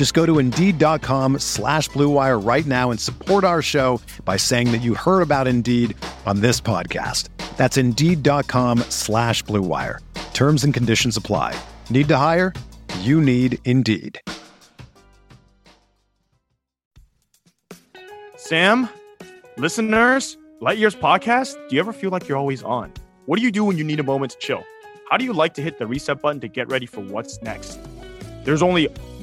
Just go to Indeed.com slash BlueWire right now and support our show by saying that you heard about Indeed on this podcast. That's Indeed.com slash BlueWire. Terms and conditions apply. Need to hire? You need Indeed. Saam, listeners, Light Years podcast, do you ever feel like you're always on? What do you do when you need a moment to chill? How do you like to hit the reset button to get ready for what's next? There's only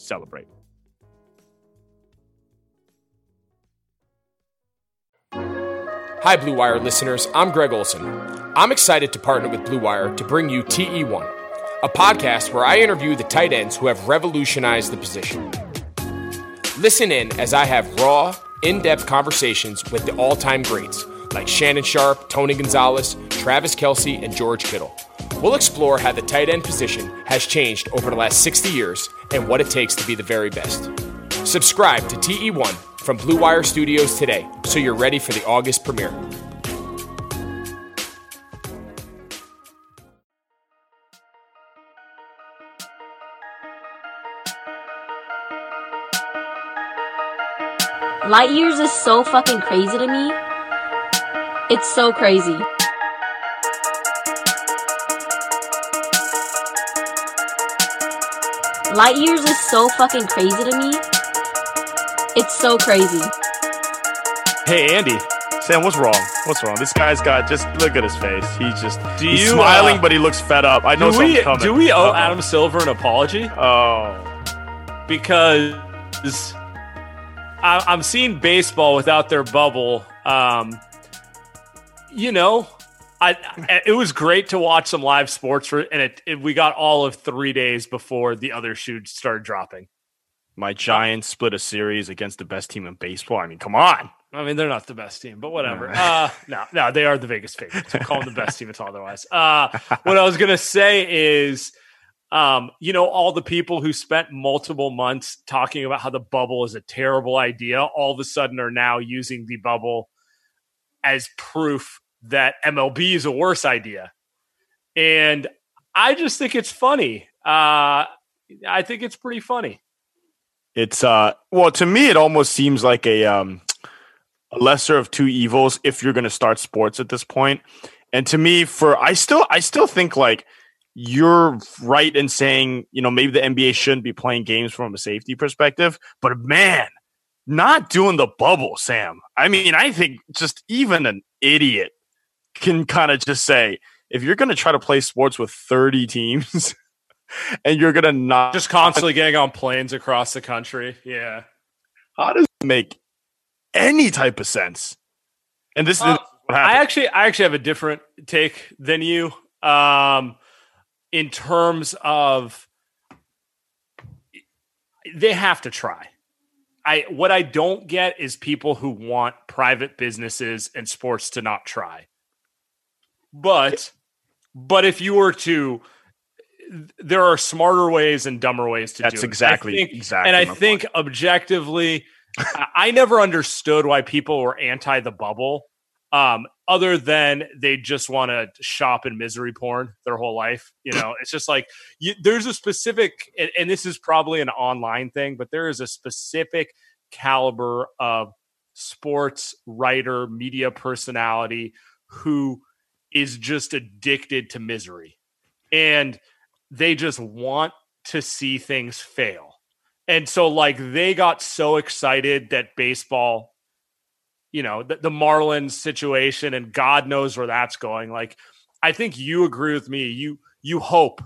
celebrate. Hi, Blue Wire listeners. I'm Greg Olsen. I'm excited to partner with Blue Wire to bring you TE1, a podcast where I interview the tight ends who have revolutionized the position. Listen in as I have raw, in depth conversations with the all time greats like Shannon Sharpe, Tony Gonzalez, Travis Kelce, and George Kittle. We'll explore how the tight end position has changed over the last 60 years and what it takes to be the very best. Subscribe to TE1 from Blue Wire Studios today so you're ready for the August premiere. Light years is so fucking crazy to me. It's so crazy. Light years is so fucking crazy to me. It's so crazy. Hey, Andy. Saam, what's wrong? What's wrong? This guy's got just look at his face. He's just Do he's you, smiling, uh, but he looks fed up. I know Do we, something's coming. do we owe Uh-oh. Adam Silver an apology? Oh, Because I, I'm seeing baseball without their bubble. Um, you know, I, it was great to watch some live sports for, and it, it, we got all of three days before the other shoes started dropping. my Giants split a series against the best team in baseball. I mean, come on. I mean, they're not the best team, but whatever. Uh, no, no, they are the Vegas favorites. We'll call them the best team until otherwise. Uh, what I was going to say is, um, you know, all the people who spent multiple months talking about how the bubble is a terrible idea, all of a sudden are now using the bubble as proof that MLB is a worse idea. And I just think it's funny. Uh, I think it's pretty funny. It's uh well to me it almost seems like a um a lesser of two evils if you're going to start sports at this point. And to me for I still I still think like you're right in saying, you know, maybe the NBA shouldn't be playing games from a safety perspective, but man, not doing the bubble, Saam. I mean, I think just even an idiot can kind of just say if you're going to try to play sports with 30 teams and you're going to not Just constantly getting on planes across the country. Yeah. How does it make any type of sense? And this, Uh, is. I actually, I actually have a different take than you, um, in terms of they have to try. I what I don't get is people who want private businesses and sports to not try. But, but if you were to, there are smarter ways and dumber ways to That's do it. I exactly- exactly And I think objectively, I I never understood why people were anti the bubble Um, other than they just want to shop in misery porn their whole life. You know, it's just like you, there's a specific, and, and this is probably an online thing, but there is a specific caliber of sports writer, media personality who is just addicted to misery. And they just want to see things fail. And so, like, they got so excited that baseball you know the, the Marlins situation, and God knows where that's going. Like, I think you agree with me. You you hope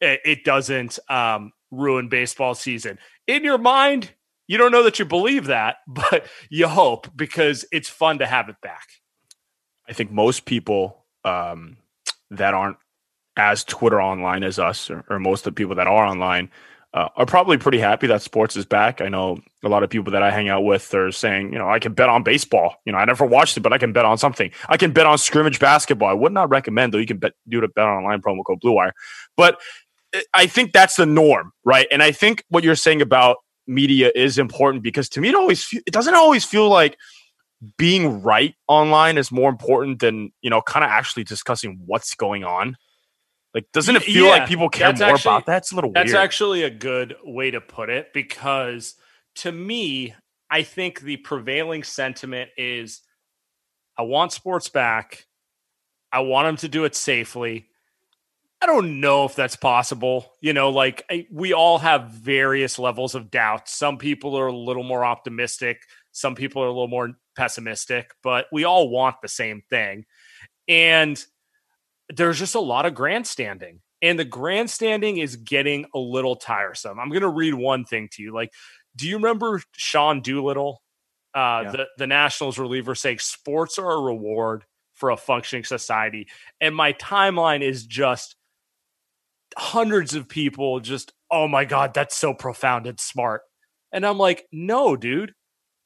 it, it doesn't um, ruin baseball season. In your mind, you don't know that you believe that, but you hope because it's fun to have it back. I think most people um, that aren't as Twitter online as us, or, or most of the people that are online, uh, are probably pretty happy that sports is back. I know a lot of people that I hang out with are saying, you know, I can bet on baseball. You know, I never watched it, but I can bet on something. I can bet on scrimmage basketball. I would not recommend though. You can bet do the bet online promo code Blue Wire, but I think that's the norm, right? And I think what you're saying about media is important because to me, it always it doesn't always feel like being right online is more important than you know, kind of actually discussing what's going on. Like, doesn't it feel yeah, like people care more actually, about that? It's a little that's weird. actually a good way to put it because to me, I think the prevailing sentiment is I want sports back. I want them to do it safely. I don't know if that's possible. You know, like I, we all have various levels of doubt. Some people are a little more optimistic, some people are a little more pessimistic, but we all want the same thing. And there's just a lot of grandstanding and the grandstanding is getting a little tiresome. I'm going to read one thing to you. Like, do you remember Sean Doolittle, uh, yeah. the, the Nationals reliever, saying sports are a reward for a functioning society? And my timeline is just hundreds of people just, oh my God, that's so profound and smart. And I'm like, no, dude,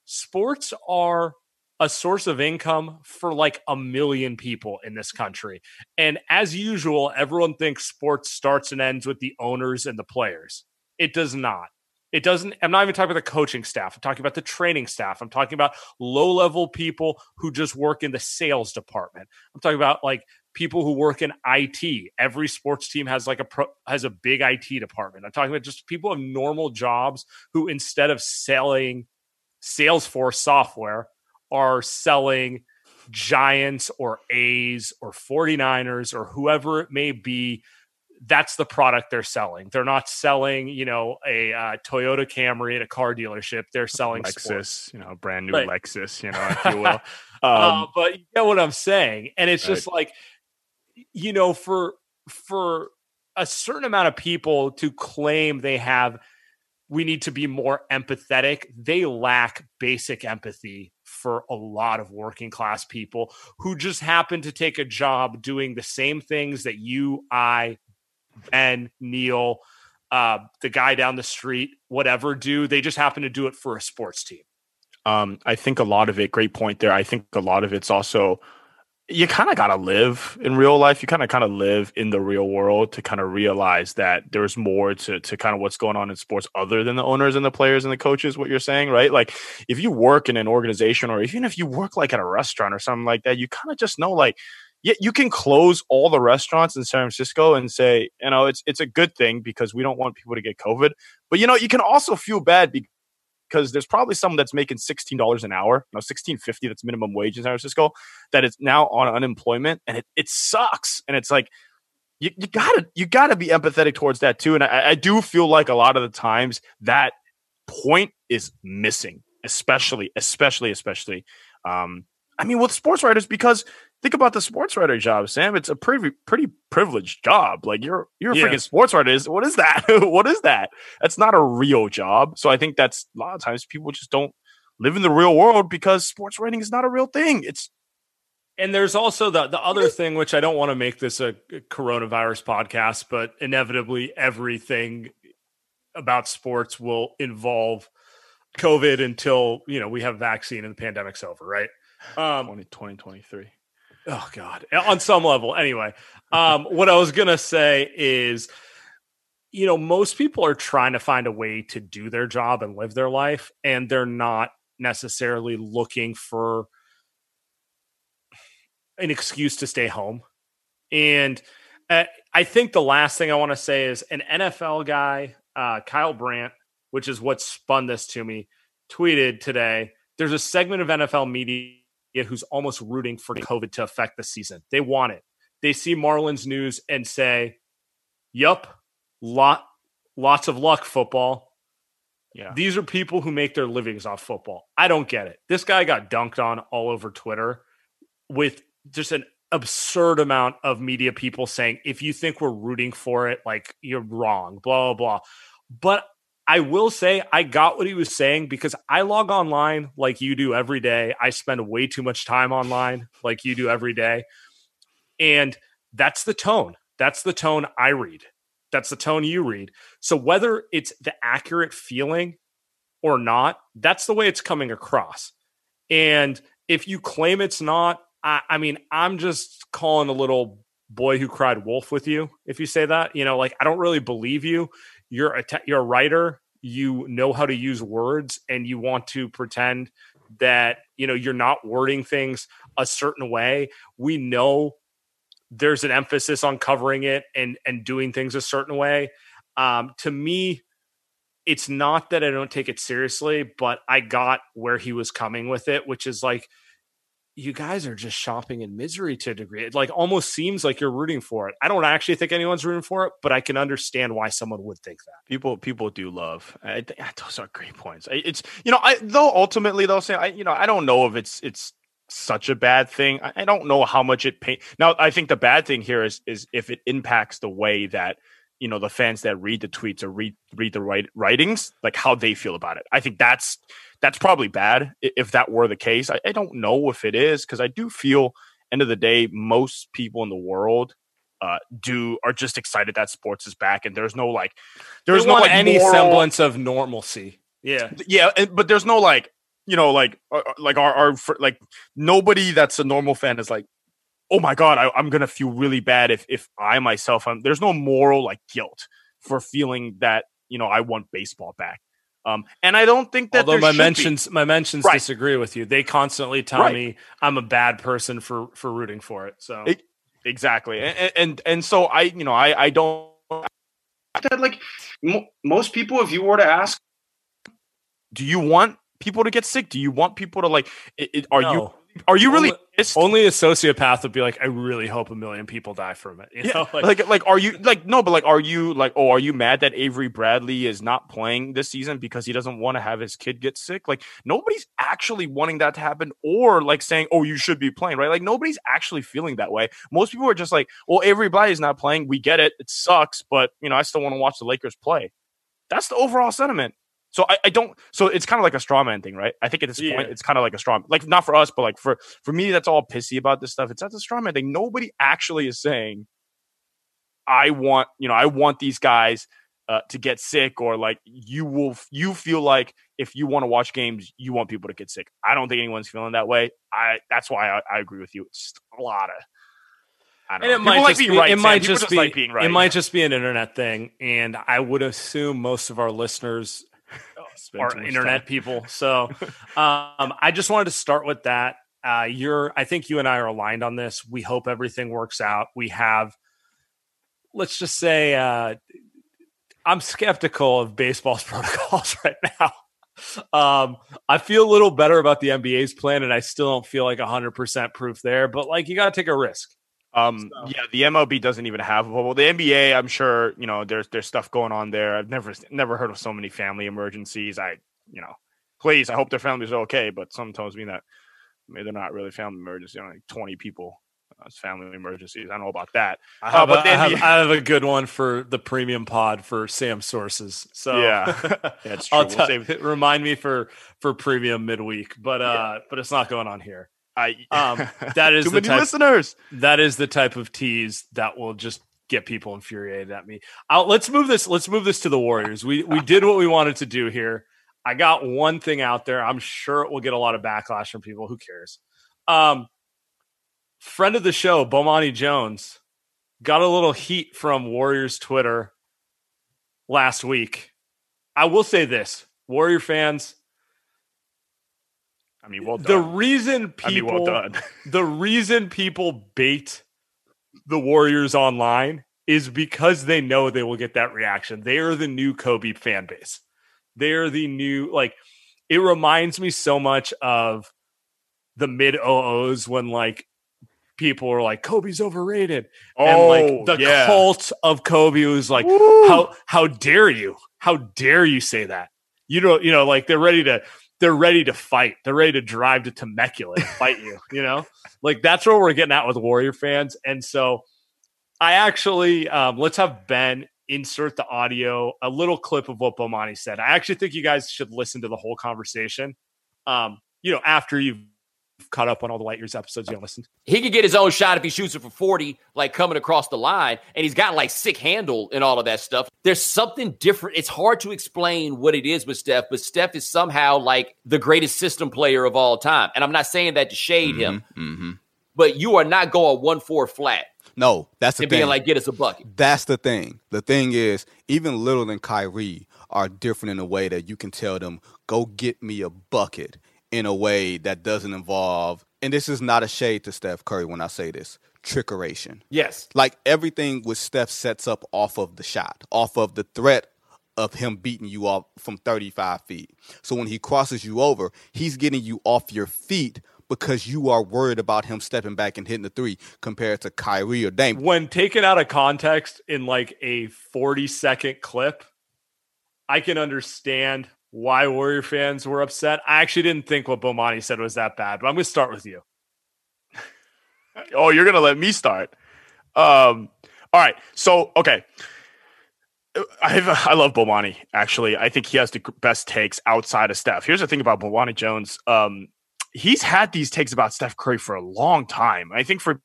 sports are a source of income for like a million people in this country. And as usual, everyone thinks sports starts and ends with the owners and the players. It does not. It doesn't. I'm not even talking about the coaching staff. I'm talking about the training staff. I'm talking about low level people who just work in the sales department. I'm talking about like people who work in IT. Every sports team has like a pro, has a big IT department. I'm talking about just people of normal jobs who instead of selling Salesforce software are selling Giants or A's or 49ers or whoever it may be. That's the product they're selling. They're not selling, you know, a uh, Toyota Camry at a car dealership. They're selling Lexus, sports. you know, brand new right. Lexus, you know, if you will. Uh, um, uh, but you get what I'm saying, and it's right. just like, you know, for for a certain amount of people to claim they have we need to be more empathetic. They lack basic empathy for a lot of working class people who just happen to take a job doing the same things that you, I, Ben, Neil, uh, the guy down the street, whatever do. They just happen to do it for a sports team. Um, I think a lot of it, great point there. I think a lot of it's also you kind of got to live in real life. You kind of kind of live in the real world to kind of realize that there's more to to kind of what's going on in sports other than the owners and the players and the coaches. What you're saying, right? Like if you work in an organization or even if you work like at a restaurant or something like that, you kind of just know like yeah, you can close all the restaurants in San Francisco and say, you know, it's it's a good thing because we don't want people to get COVID. But you know, you can also feel bad because because there's probably someone that's making sixteen dollars an hour, you know, sixteen fifty that's minimum wage in San Francisco, that is now on unemployment, and it it sucks. And it's like you, you gotta you gotta be empathetic towards that too. And I, I do feel like a lot of the times that point is missing, especially especially especially. Um, I mean, with sports writers because think about the sports writer job, Saam. It's a pretty pretty privileged job. Like you're you're a yeah. freaking sports writer. Is what is that? what is that? That's not a real job. So I think that's a lot of times people just don't live in the real world because sports writing is not a real thing. It's and there's also the the other thing which I don't want to make this a coronavirus podcast, but inevitably everything about sports will involve COVID until you know we have a vaccine and the pandemic's over, right? Um, 20, 2023. Oh God, on some level. Anyway, um, what I was gonna say is, you know, most people are trying to find a way to do their job and live their life, and they're not necessarily looking for an excuse to stay home. And uh, I think the last thing I want to say is an NFL guy, uh, Kyle Brandt, which is what spun this to me, tweeted today. There's a segment of NFL media who's almost rooting for COVID to affect the season. They want it. They see Marlins news and say, "Yup, lot, lots of luck, football." Yeah. These are people who make their livings off football. I don't get it. This guy got dunked on all over Twitter with just an absurd amount of media people saying, if you think we're rooting for it, like you're wrong, blah, blah, blah. But I will say I got what he was saying because I log online like you do every day. I spend way too much time online like you do every day. And that's the tone. That's the tone I read. That's the tone you read. So whether it's the accurate feeling or not, that's the way it's coming across. And if you claim it's not, I, I mean, I'm just calling a little boy who cried wolf with you. If you say that, you know, like I don't really believe you. You're a te- you're a writer. You know how to use words, and you want to pretend that you know you're not wording things a certain way. We know there's an emphasis on covering it and and doing things a certain way. Um, to me, it's not that I don't take it seriously, but I got where he was coming with it, which is like you guys are just shopping in misery to a degree. It like almost seems like you're rooting for it. I don't actually think anyone's rooting for it, but I can understand why someone would think that. People, people do love. I, think ah, those are great points. It's you know, I though ultimately they'll say, I you know, I don't know if it's it's such a bad thing. I, I don't know how much it pay. Now, I think the bad thing here is is if it impacts the way that you know the fans that read the tweets or read read the write, writings, like how they feel about it. I think that's that's probably bad if that were the case. I, I don't know if it is because I do feel end of the day most people in the world uh, do are just excited that sports is back and there's no like there's no like any moral, semblance of normalcy. Yeah, yeah, but there's no like you know, like uh, uh like our, our like nobody that's a normal fan is like, oh my god, I, am gonna feel really bad if if I myself, I'm, there's no moral like guilt for feeling that you know I want baseball back. Um, and I don't think that although my mentions be. my mentions right. disagree with you, they constantly tell right. me I'm a bad person for for rooting for it. So it, exactly, and, and and so I you know I I don't that like mo- most people if you were to ask, do you want people to get sick? Do you want people to like? It, it, are no. you are you really only, only, a sociopath would be like, I really hope a million people die from it. You yeah, know? like, like, like, are you like no, but like, are you like, oh, are you mad that Avery Bradley is not playing this season because he doesn't want to have his kid get sick? Like, nobody's actually wanting that to happen, or like saying, oh, you should be playing, right? Like, nobody's actually feeling that way. Most people are just like, well, Avery Bradley's not playing. We get it. It sucks, but you know, I still want to watch the Lakers play. That's the overall sentiment. So I, I don't. So it's kind of like a straw man thing, right? I think at this yeah. point, it's kind of like a straw, like not for us, but like for for me, that's all pissy about this stuff. It's not a straw man thing. Nobody actually is saying, I want, you know, I want these guys uh, to get sick, or like you will, you feel like if you want to watch games, you want people to get sick. I don't think anyone's feeling that way. I that's why I, I agree with you. It's a lot of and it might just be, right, it might just, just be, like right. it might just be an internet thing, and I would assume most of our listeners are internet time. people. So um, I just wanted to start with that. Uh, you're, I think you and I are aligned on this. We hope everything works out. We have, let's just say, uh, I'm skeptical of baseball's protocols right now. Um, I feel a little better about the NBA's plan, and I still don't feel like 100% proof there. But like, you got to take a risk. Um, so. yeah, the MLB doesn't even have a bubble. The NBA, I'm sure, you know, there's there's stuff going on there. I've never never heard of so many family emergencies. I, you know, please, I hope their families are okay. But sometimes mean that maybe they're not really family emergencies. You know, like 20 people as family emergencies. I don't know about that. I have, uh, a, I, have, I have, a good one for the premium pod for Saam sources. So yeah, yeah true. I'll we'll t- remind me for for premium midweek, but uh, yeah. but it's not going on here. I um, that is too the many type, listeners. That is the type of tease that will just get people infuriated at me. I'll, let's move this. Let's move this to the Warriors. We we did what we wanted to do here. I got one thing out there. I'm sure it will get a lot of backlash from people. Who cares? Um, friend of the show, Bomani Jones, got a little heat from Warriors Twitter last week. I will say this, Warrior fans, I mean, well done. the reason I mean, people well the reason people bait the Warriors online is because they know they will get that reaction. They are the new Kobe fan base. They are the new like it reminds me so much of the mid oh OOs when like people were like Kobe's overrated. and Oh, like the yeah. cult of Kobe was like Woo. how how dare you? How dare you say that? You know, you know, like they're ready to they're ready to fight. They're ready to drive to Temecula and fight you, you know? Like that's where we're getting at with Warrior fans. And so I actually um, let's have Ben insert the audio, a little clip of what Bomani said. I actually think you guys should listen to the whole conversation. Um, you know, after you've caught up on all the Light Years episodes you listened. He could get his own shot if he shoots it for 40, like coming across the line, and he's got like sick handle and all of that stuff. There's something different. It's hard to explain what it is with Steph, but Steph is somehow like the greatest system player of all time. And I'm not saying that to shade him, hmm but you are not going 1 4 flat No, that's the and thing. being like, get us a bucket. That's the thing. The thing is, even Lillard and Kyrie are different in a way that you can tell them, go get me a bucket in a way that doesn't involve, and this is not a shade to Steph Curry when I say this, trickeration. Yes. Like everything with Steph sets up off of the shot, off of the threat of him beating you off from 35 feet. So when he crosses you over, he's getting you off your feet because you are worried about him stepping back and hitting the three compared to Kyrie or Dame. when taken out of context in like a 40 second clip, I can understand why Warrior fans were upset. I actually didn't think what Bomani said was that bad, but I'm going to start with you. Oh, you're gonna let me start. Um, all right. So, okay. I have, I love Bomani. Actually, I think he has the best takes outside of Steph. Here's the thing about Bomani Jones. Um, he's had these takes about Steph Curry for a long time. I think for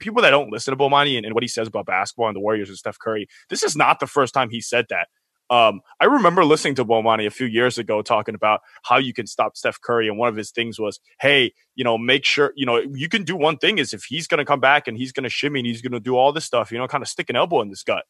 people that don't listen to Bomani and, and what he says about basketball and the Warriors and Steph Curry, this is not the first time he said that. Um, I remember listening to Bomani a few years ago talking about how you can stop Steph Curry, and one of his things was, "Hey, you know, make sure you know you can do one thing is if he's going to come back and he's going to shimmy and he's going to do all this stuff, you know, kind of stick an elbow in this gut,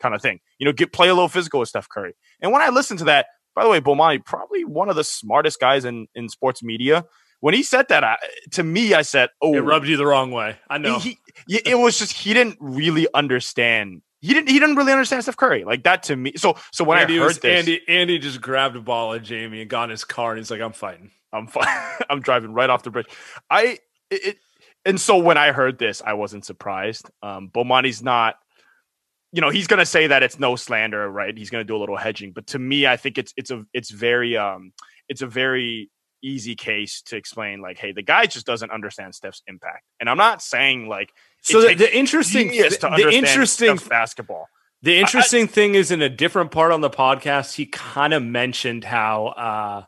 kind of thing. You know, get play a little physical with Steph Curry. And when I listened to that, by the way, Bomani probably one of the smartest guys in in sports media. When he said that, I, to me, I said, "Oh, It rubbed you the wrong way. I know. he, he- it was just he didn't really understand. He didn't. He didn't really understand Steph Curry like that to me. So so when Andy, I heard was, this, Andy, Andy just grabbed a ball at Jamie and got in his car and he's like, I'm fighting. I'm fine. I'm driving right off the bridge. I it- and so when I heard this, I wasn't surprised. Um, Bomani's not. You know, he's gonna say that it's no slander, right? He's gonna do a little hedging, but to me, I think it's it's a it's very um it's a very easy case to explain. Like, hey, the guy just doesn't understand Steph's impact, and I'm not saying like So the, the interesting, the interesting, basketball. the interesting thing is in a different part on the podcast, he kind of mentioned how uh,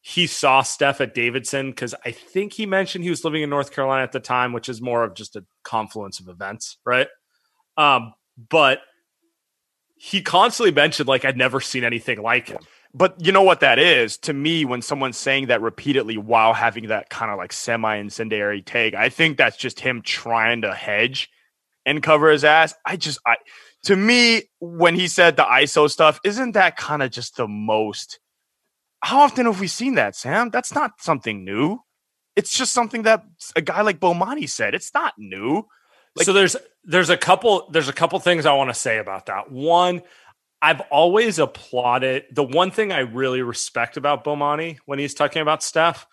he saw Steph at Davidson because I think he mentioned he was living in North Carolina at the time, which is more of just a confluence of events, right? Um, but he constantly mentioned like I'd never seen anything like him. But you know what that is to me when someone's saying that repeatedly while having that kind of like semi incendiary take. I think that's just him trying to hedge and cover his ass. I just I to me when he said the ISO stuff, isn't that kind of just the most how often have we seen that, Saam? That's not something new. It's just something that a guy like Bomani said. It's not new. Like- so there's there's a couple there's a couple things I want to say about that. One, I've always applauded the one thing I really respect about Bomani when he's talking about Steph,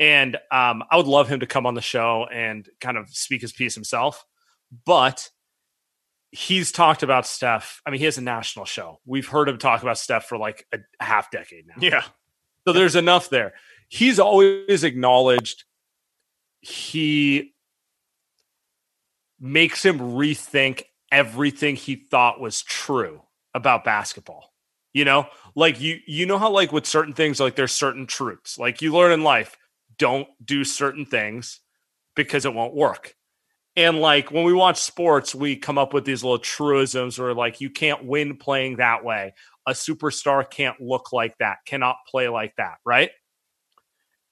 and um, I would love him to come on the show and kind of speak his piece himself. But he's talked about Steph. I mean, he has a national show. We've heard him talk about Steph for like a half decade now. Yeah. So there's enough there. He's always acknowledged he makes him rethink everything he thought was true about basketball. You know, like you you know how like with certain things like there's certain truths. Like you learn in life, don't do certain things because it won't work. And like when we watch sports, we come up with these little truisms where like you can't win playing that way. A superstar can't look like that, cannot play like that, right?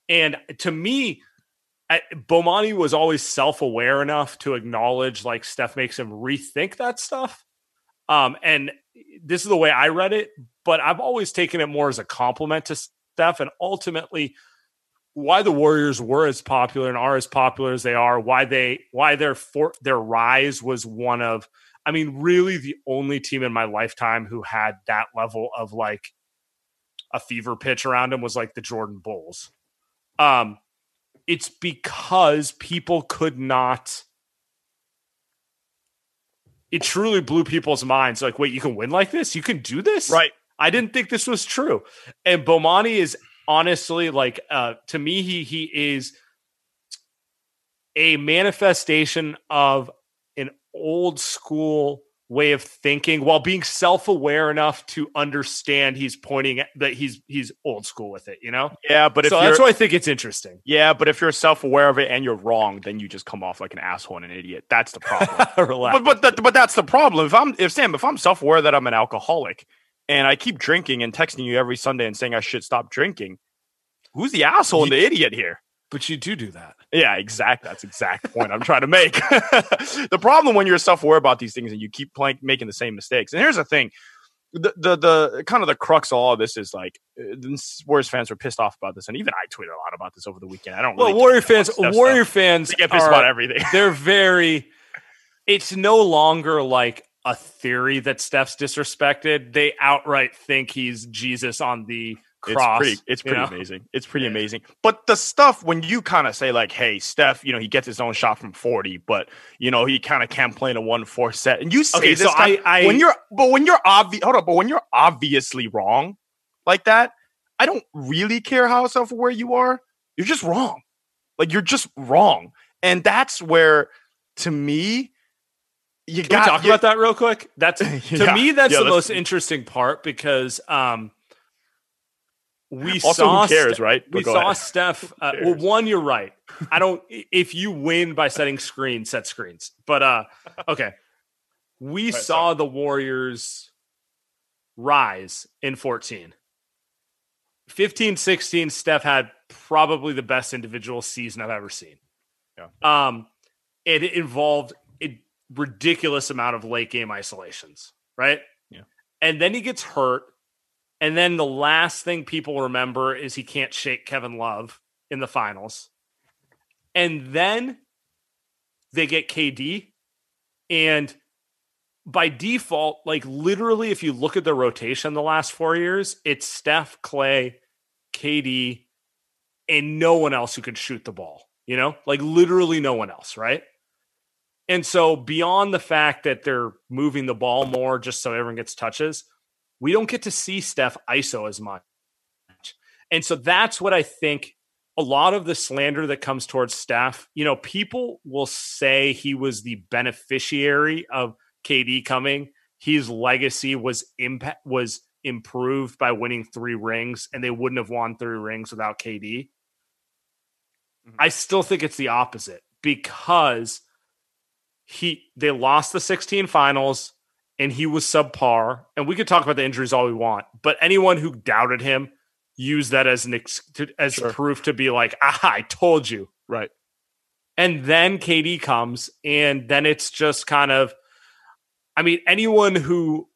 And to me, Bomani was always self-aware enough to acknowledge like Steph makes him rethink that stuff. Um, and this is the way I read it, but I've always taken it more as a compliment to Steph. And ultimately, why the Warriors were as popular and are as popular as they are, why they why their for, their rise was one of I mean really the only team in my lifetime who had that level of like a fever pitch around him was like the Jordan Bulls. Um it's because people could not it truly blew people's minds. Like wait you can win like this? You can do this? Right. i didn't think this was true. And bomani is honestly like uh to me he he is a manifestation of an old school way of thinking while being self-aware enough to understand he's pointing at that he's he's old school with it you know Yeah, but if so that's why i think it's interesting yeah, but if you're self-aware of it and you're wrong, then you just come off like an asshole and an idiot. That's the problem. But but that, but that's the problem. If I'm if Saam, if I'm self-aware that I'm an alcoholic and I keep drinking and texting you every Sunday and saying I should stop drinking, who's the asshole and the idiot here? But you do do that Yeah, exact. That's exact point I'm trying to make. the problem when you're self-aware about these things and you keep playing, making the same mistakes. And here's the thing: the the the kind of the crux of all of this is like uh, Warriors fans were pissed off about this, and even I tweeted a lot about this over the weekend. I don't. well Really warrior fans warrior stuff. fans They get pissed are- about everything. they're very it's no longer like a theory that Steph's disrespected. They outright think he's Jesus on the cross. It's pretty, it's you pretty know? amazing. It's pretty amazing. But the stuff when you kind of say like, "Hey, Steph, you know, he gets his own shot from forty, but you know, he kind of can't play in a one four set," and you say Okay, this, so I- I- when you're, but when you're obvious, hold up, but when you're obviously wrong like that, I don't really care how self aware you are. You're just wrong. Like you're just wrong, and that's where, to me, you Can got we talk you- about that real quick? That's to Yeah. me, that's Yeah, the most interesting part because um we Also, saw who cares, Ste- right? We But go saw ahead. Steph. Uh, well, one, you're right. I don't. if you win by setting screens, set screens. But uh, okay, we Right, saw the Warriors rise in 14. 15, 16, Steph had probably the best individual season I've ever seen. Yeah. Um, it involved a ridiculous amount of late game isolations, right? Yeah. And then he gets hurt. And then the last thing people remember is he can't shake Kevin Love in the finals. And then they get KD. And by default, like literally, if you look at the rotation the last four years, it's Steph, Clay, KD, and no one else who can shoot the ball. You know, like literally no one else, right? And so, beyond the fact that they're moving the ball more just so everyone gets touches, we don't get to see Steph ISO as much. And so, that's what I think a lot of the slander that comes towards Steph, you know, people will say he was the beneficiary of KD coming. His legacy was impact was improved by winning three rings, and they wouldn't have won three rings without KD. Mhm. I still think it's the opposite because he they lost the 16 finals and he was subpar. And we could talk about the injuries all we want, but anyone who doubted him used that as an ex- to, as Sure. proof to be like, ah, I told you. right. And then KD comes, and then it's just kind of, I mean, anyone who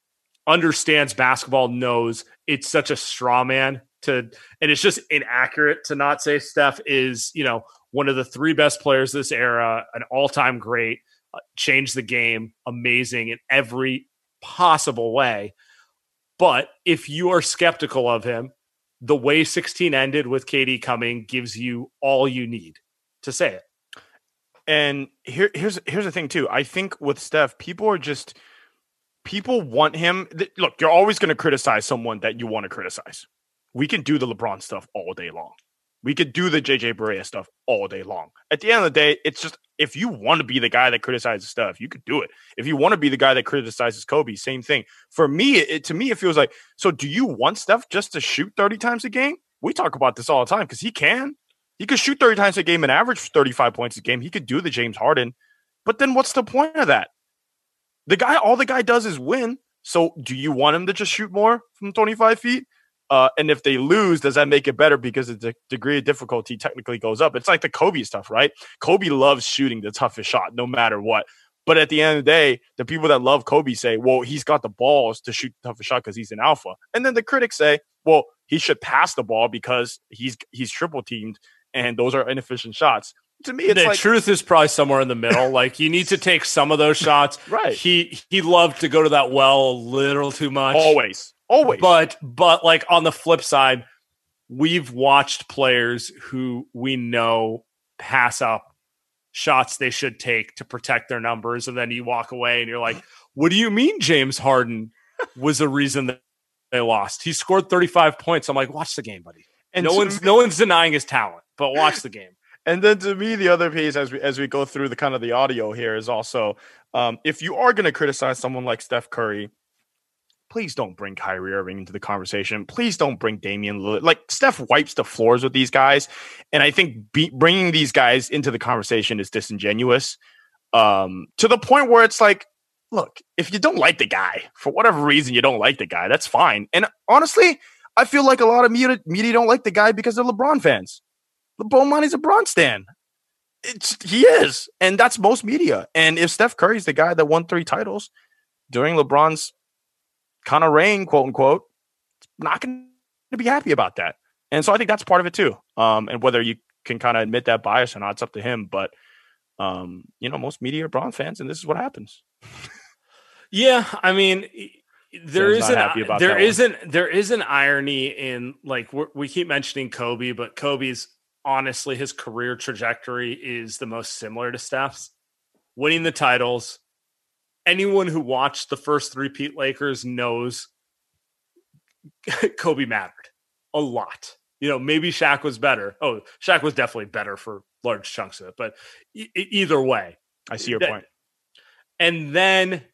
understands basketball knows it's such a straw man to, and it's just inaccurate to not say Steph is, you know, one of the three best players this era, an all time great, uh, changed the game, amazing in every possible way. But if you are skeptical of him, the way 16 ended with KD coming gives you all you need to say it. And here, here's here's the thing too. I think with Steph, people are just people want him. th- Look, you're always going to criticize someone that you want to criticize. We can do the LeBron stuff all day long. We could do the JJ Barea stuff all day long. At the end of the day, it's just if you want to be the guy that criticizes stuff, you could do it. If you want to be the guy that criticizes Kobe, same thing. For me, it to me it feels like so. Do you want Steph just to shoot thirty times a game? We talk about this all the time because he can. He could shoot 30 times a game and average 35 points a game. He could do the James Harden. But then what's the point of that? The guy, all the guy does is win. So do you want him to just shoot more from 25 feet? Uh, and if they lose, does that make it better because the de- degree of difficulty technically goes up? It's like the Kobe stuff, right? Kobe loves shooting the toughest shot no matter what. But at the end of the day, the people that love Kobe say, well, he's got the balls to shoot the toughest shot because he's an alpha. And then the critics say, well, he should pass the ball because he's he's triple teamed and those are inefficient shots. To me, it's the like truth is probably somewhere in the middle. Like you need to take some of those shots. Right. He he loved to go to that well a little too much. always, always. But but like on the flip side, we've watched players who we know pass up shots they should take to protect their numbers, and then you walk away and you're like, "What do you mean James Harden was the reason that they lost? He scored 35 points." I'm like, "Watch the game, buddy." And no one's me- no one's denying his talent, but watch the game. And then to me, the other piece as we as we go through the kind of the audio here is also um, if you are going to criticize someone like Steph Curry, please don't bring Kyrie Irving into the conversation. Please don't bring Damian Lillard. Like Steph wipes the floors with these guys, and I think be, bringing these guys into the conversation is disingenuous. Um, to the point where it's like, look, if you don't like the guy for whatever reason, you don't like the guy. That's fine. And honestly, I feel like a lot of media media don't like the guy because they're LeBron fans. Monty's a Bron stan. It's he is, and that's most media. And if Steph Curry's the guy that won three titles during LeBron's kind of reign, quote unquote, not going to be happy about that. And so I think that's part of it too. Um, and whether you can kind of admit that bias or not, it's up to him. But um, you know, most media are Bron fans, and this is what happens. Yeah, I mean, there is an there that one. isn't there is an irony in like we're, we keep mentioning Kobe, but Kobe's honestly his career trajectory is the most similar to Steph's, winning the titles. Anyone who watched the first three-peat Lakers knows Kobe mattered a lot. You know, maybe Shaq was better. Oh, Shaq was definitely better for large chunks of it, but e- either way, I see your That- point. and then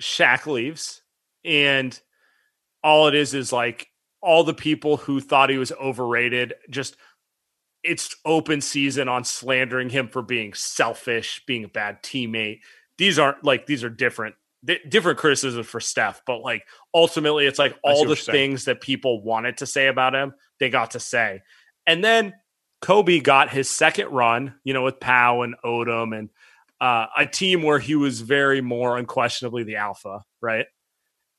Shaq leaves, and all it is is like all the people who thought he was overrated. Just it's open season on slandering him for being selfish, being a bad teammate. These aren't like these are different di- different criticisms for Steph, but like ultimately, it's like all the you're saying. things that people wanted to say about him, they got to say, and then. Kobe got his second run, you know, with Pau and Odom and uh, a team where he was very more unquestionably the alpha, right?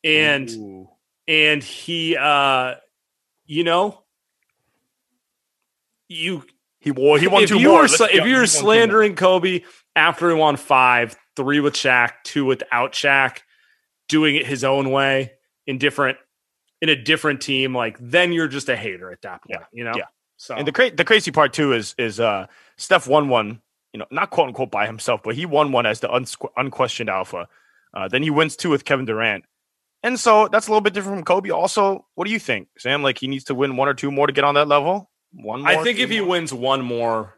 And Ooh. and he, uh, you know, you he won. He won if two you more. Were, Let's sla- be if you he were won two more. slandering Kobe after he won five, three with Shaq, two without Shaq, doing it his own way in different in a different team, like then you're just a hater at that point, you know. yeah. So And the cra- the crazy part too is is uh Steph won one, you know, not quote unquote by himself, but he won one as the unsqu- unquestioned alpha. Uh, then he wins two with Kevin Durant, and so that's a little bit different from Kobe. Also, what do you think, Saam? Like he needs to win one or two more to get on that level. One, more, I think if he wins one more,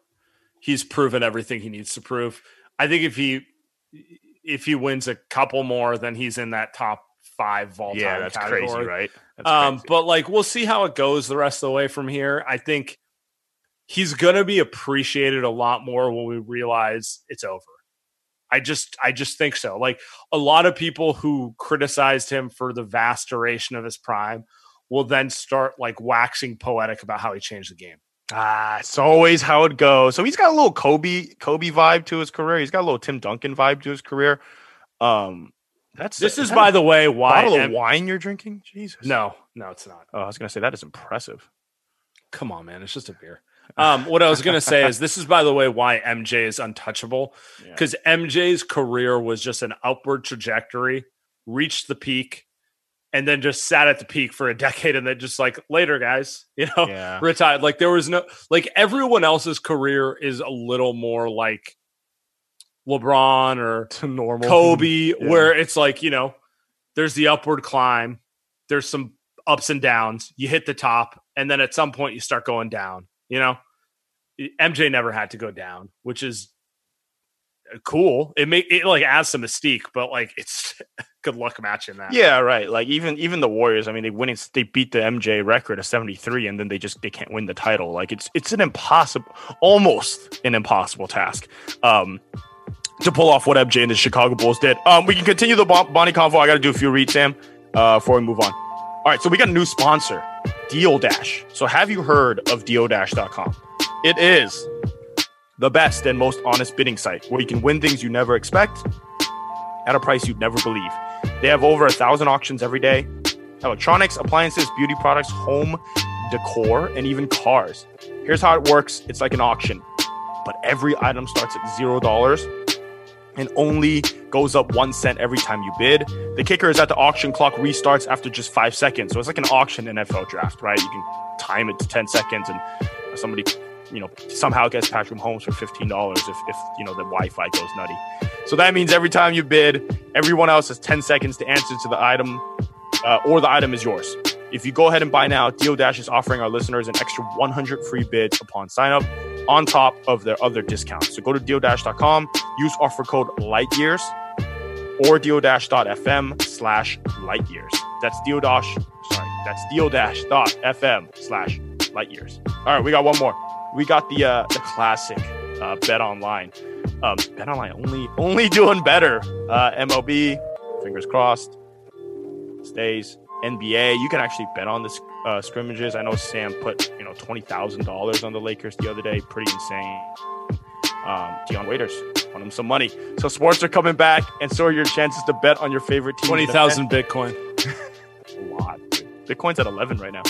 he's proven everything he needs to prove. I think if he if he wins a couple more, then he's in that top five all yeah, that's category. crazy, right? That's Um, crazy. but like we'll see how it goes the rest of the way from here. I think he's gonna be appreciated a lot more when we realize it's over. I just I just think so. Like a lot of people who criticized him for the vast duration of his prime will then start like waxing poetic about how he changed the game. Ah, it's always how it goes. So he's got a little Kobe Kobe vibe to his career. He's got a little Tim Duncan vibe to his career. Um, that's This is, that by the way, why bottle M- of wine you're drinking. Jesus. no, no, it's not. Oh, I was gonna say that is impressive. Come on, man, it's just a beer. Um, what I was gonna say is this is by the way why MJ is untouchable Yeah. because MJ's career was just an upward trajectory, reached the peak, and then just sat at the peak for a decade, and then just like later, guys, you know, Yeah. retired. Like there was no like everyone else's career is a little more like LeBron or To normal Kobe, Yeah. where it's like, you know, there's the upward climb, there's some ups and downs. You hit the top, and then at some point you start going down, you know? MJ never had to go down, which is cool. It make it like adds some mystique, but like it's good luck matching that. Yeah, right. Like even even the Warriors, I mean, they win it, they beat the MJ record of 73 and then they just they can't win the title. Like it's it's an impossible almost an impossible task. Um to pull off what MJ and the Chicago Bulls did. Um we can continue the Bon- Bonnie convo. I got to do a few reads, Saam, uh before we move on. All right, so we got a new sponsor, Deal Dash. So have you heard of dealdash.com? It is the best and most honest bidding site where you can win things you never expect at a price you'd never believe. They have over a thousand auctions every day. Electronics, appliances, beauty products, home, decor, and even cars. Here's how it works it's like an auction, but every item starts at zero dollars and only goes up one cent every time you bid. The kicker is that the auction clock restarts after just five seconds. So it's like an auction NFL draft, right? You can time it to 10 seconds and somebody, you know, somehow gets Patrick Mahomes for $15 if, if you know, the Wi Fi goes nutty. So that means every time you bid, everyone else has 10 seconds to answer to the item uh, or the item is yours. If you go ahead and buy now, Deal Dash is offering our listeners an extra 100 free bids upon sign up on top of their other discounts. So go to DealDash.com, use offer code LIGHTYEARS or DealDash.fm slash LightYears. That's deal dash, sorry, that's DealDash.fm slash LightYears. All right, we got one more. We got the uh, the classic uh, Bet Online. Um, Bet Online only only doing better. Uh, MLB, fingers crossed, stays. NBA, you can actually bet on the uh, scrimmages. I know Saam put you know twenty thousand dollars on the Lakers the other day. Pretty insane. Um, Dion Waiters won him some money. So sports are coming back, and so are your chances to bet on your favorite team. Twenty thousand Bitcoin. A lot. Bitcoin's at eleven right now.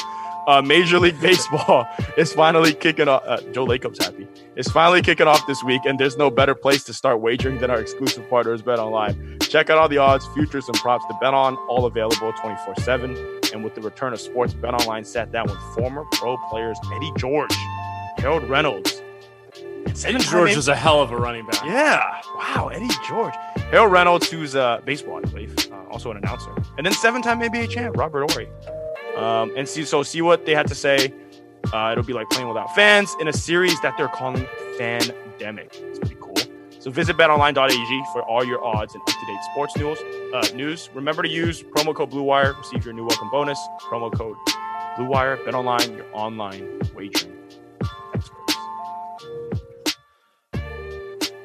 Uh, Major League Baseball is finally kicking off. Uh, Joe Lacob's happy. It's finally kicking off this week, and there's no better place to start wagering than our exclusive partners, Bet Online. Check out all the odds, futures, and props to bet on, all available 24 7. And with the return of sports, Bet Online sat down with former pro players Eddie George, Harold Reynolds. Eddie George was a hell of a running back. Yeah. Wow, Eddie George. Harold Reynolds, who's uh, baseball, I believe, uh, also an announcer. And then seven time NBA champ, Robert Horry. Um, and see, so see what they had to say. Uh, it'll be like playing without fans in a series that they're calling Fandemic. It's pretty cool. So visit betonline.ag for all your odds and up-to-date sports news. Uh, news. Remember to use promo code BlueWire. Receive your new welcome bonus. Promo code BlueWire. BetOnline, your online wagering experts.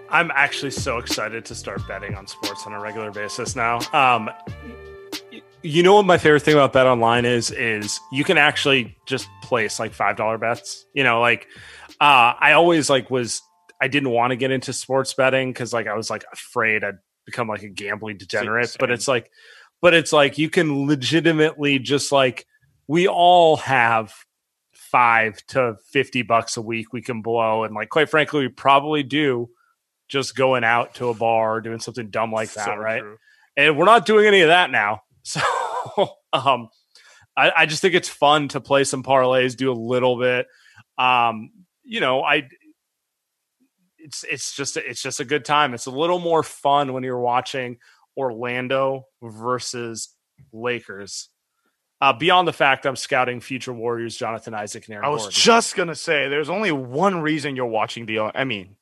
I'm actually so excited to start betting on sports on a regular basis now. Um, you know what my favorite thing about bet online is is you can actually just place like five dollar bets you know like uh i always like was i didn't want to get into sports betting because like i was like afraid i'd become like a gambling degenerate Same. but it's like but it's like you can legitimately just like we all have five to 50 bucks a week we can blow and like quite frankly we probably do just going out to a bar doing something dumb like that So right true. and we're not doing any of that now. So um I, I just think it's fun to play some parlays, do a little bit. Um, you know, I it's it's just it's just a good time. It's a little more fun when you're watching Orlando versus Lakers. Uh, beyond the fact I'm scouting future Warriors, Jonathan Isaac and Aaron I was Gordon. just gonna say, there's only one reason you're watching the. I mean,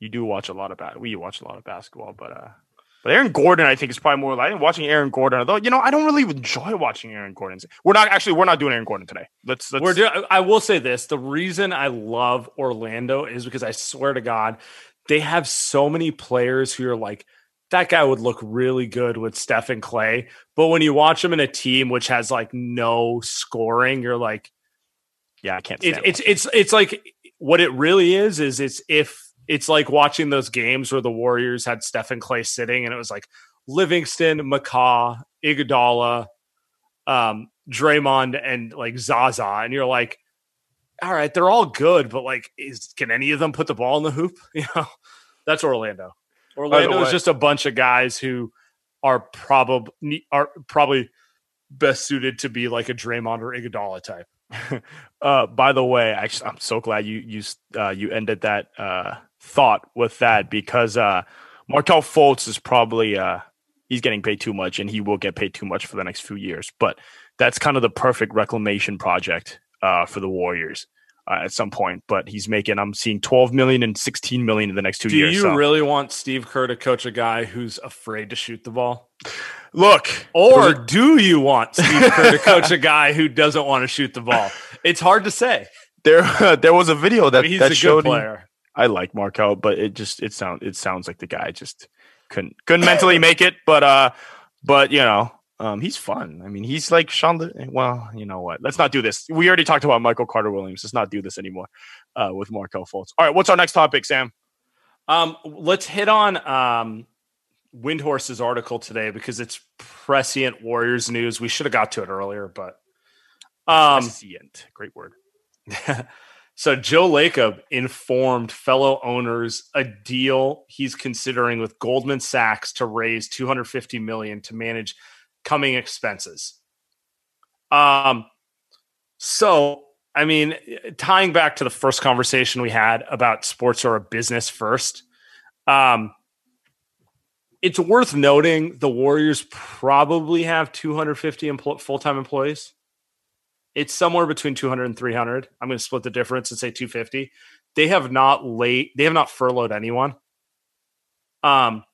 you do watch a lot of bat. We watch a lot of basketball, but uh, but Aaron Gordon, I think, is probably more like watching Aaron Gordon. Although you know, I don't really enjoy watching Aaron Gordon. We're not actually we're not doing Aaron Gordon today. Let's let's We're I will say this: the reason I love Orlando is because I swear to God, they have so many players who are like that guy would look really good with Steph and Klay, but when you watch them in a team which has like no scoring, you're like, yeah, I can't. it, it's it's it's like what it really is is it's if it's like watching those games where the Warriors had Stephen Klay sitting, and it was like Livingston, McCaw, Iguodala, um, Draymond, and like Zaza, and you're like, all right, they're all good, but like, is can any of them put the ball in the hoop? You know, that's Orlando. Orlando is just a bunch of guys who are probably are probably best suited to be like a Draymond or Iguodala type. Uh, by the way, actually, I'm so glad you you uh, you ended that uh, thought with that because uh, Markelle Fultz is probably uh, he's getting paid too much and he will get paid too much for the next few years. But that's kind of the perfect reclamation project uh, for the Warriors uh, at some point. But he's making I'm seeing 12 million and 16 million in the next two Do years. Do you so- really want Steve Kerr to coach a guy who's afraid to shoot the ball? look? Or do you want Steve Kerr to coach a guy who doesn't want to shoot the ball? It's hard to say. there there was a video that I mean, he's that a showed good him- player. I like Markelle, but it just it sounds it sounds like the guy just couldn't couldn't mentally make it. But uh, but you know, um, he's fun. I mean, he's like Sean. Le- well, you know what? Let's not do this. We already talked about Michael Carter Williams. Let's not do this anymore uh, with Markelle Fultz. All right, what's our next topic, Saam? Um, let's hit on um, Windhorst's article today because it's prescient Warriors news. We should have got to it earlier, but Um, Prescient. Great word. so Joe Lacob informed fellow owners a deal he's considering with Goldman Sachs to raise 250 million to manage coming expenses. Um, so I mean, tying back to the first conversation we had about sports or a business first, um, it's worth noting the Warriors probably have 250 empl- full time employees. It's somewhere between 200 and 300. I'm going to split the difference and say 250. They have not late. They have not furloughed anyone. Um,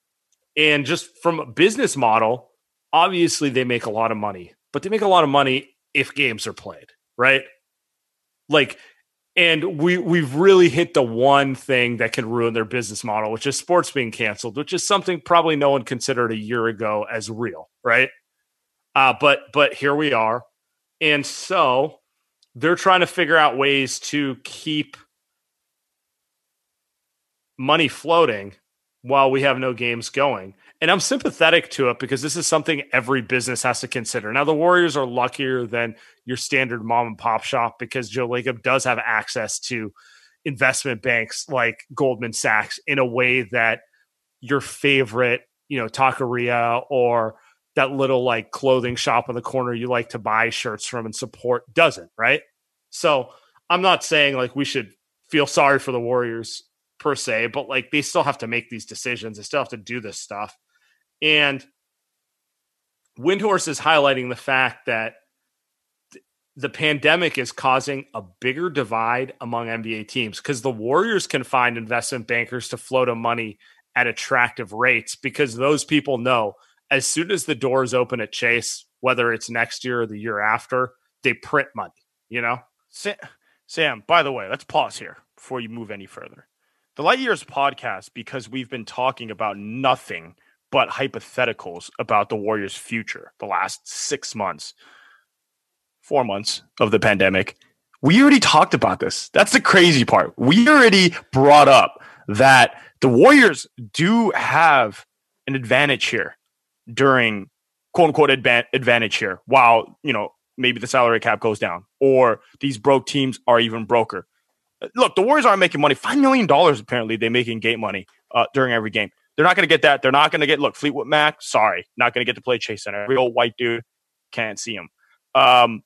and just from a business model, obviously they make a lot of money, but they make a lot of money if games are played, right? Like, and we we've really hit the one thing that can ruin their business model, which is sports being canceled, which is something probably no one considered a year ago as real, right? Uh, but but here we are, and so they're trying to figure out ways to keep money floating while we have no games going. And I'm sympathetic to it because this is something every business has to consider. Now, the Warriors are luckier than your standard mom and pop shop because Joe Lacob does have access to investment banks like Goldman Sachs in a way that your favorite, you know, taqueria or that little like clothing shop on the corner you like to buy shirts from and support doesn't, right? So I'm not saying like we should feel sorry for the Warriors per se, but like they still have to make these decisions. They still have to do this stuff. And Windhorst is highlighting the fact that th- the pandemic is causing a bigger divide among NBA teams because the Warriors can find investment bankers to float a money at attractive rates because those people know as soon as the doors open at Chase, whether it's next year or the year after, they print money, you know? Saam, by the way, let's pause here before you move any further. The Light Years podcast, because we've been talking about nothing but hypotheticals about the Warriors' future the last six months, four months of the pandemic. We already talked about this. That's the crazy part. We already brought up that the Warriors do have an advantage here during quote unquote advan- advantage here while, you know, maybe the salary cap goes down or these broke teams are even broker. Look, the Warriors aren't making money. $5 million apparently they make in gate money uh, during every game. They're not going to get that. They're not going to get, look, Fleetwood Mac, sorry, not going to get to play Chase Center. A real white dude, can't see him. Um,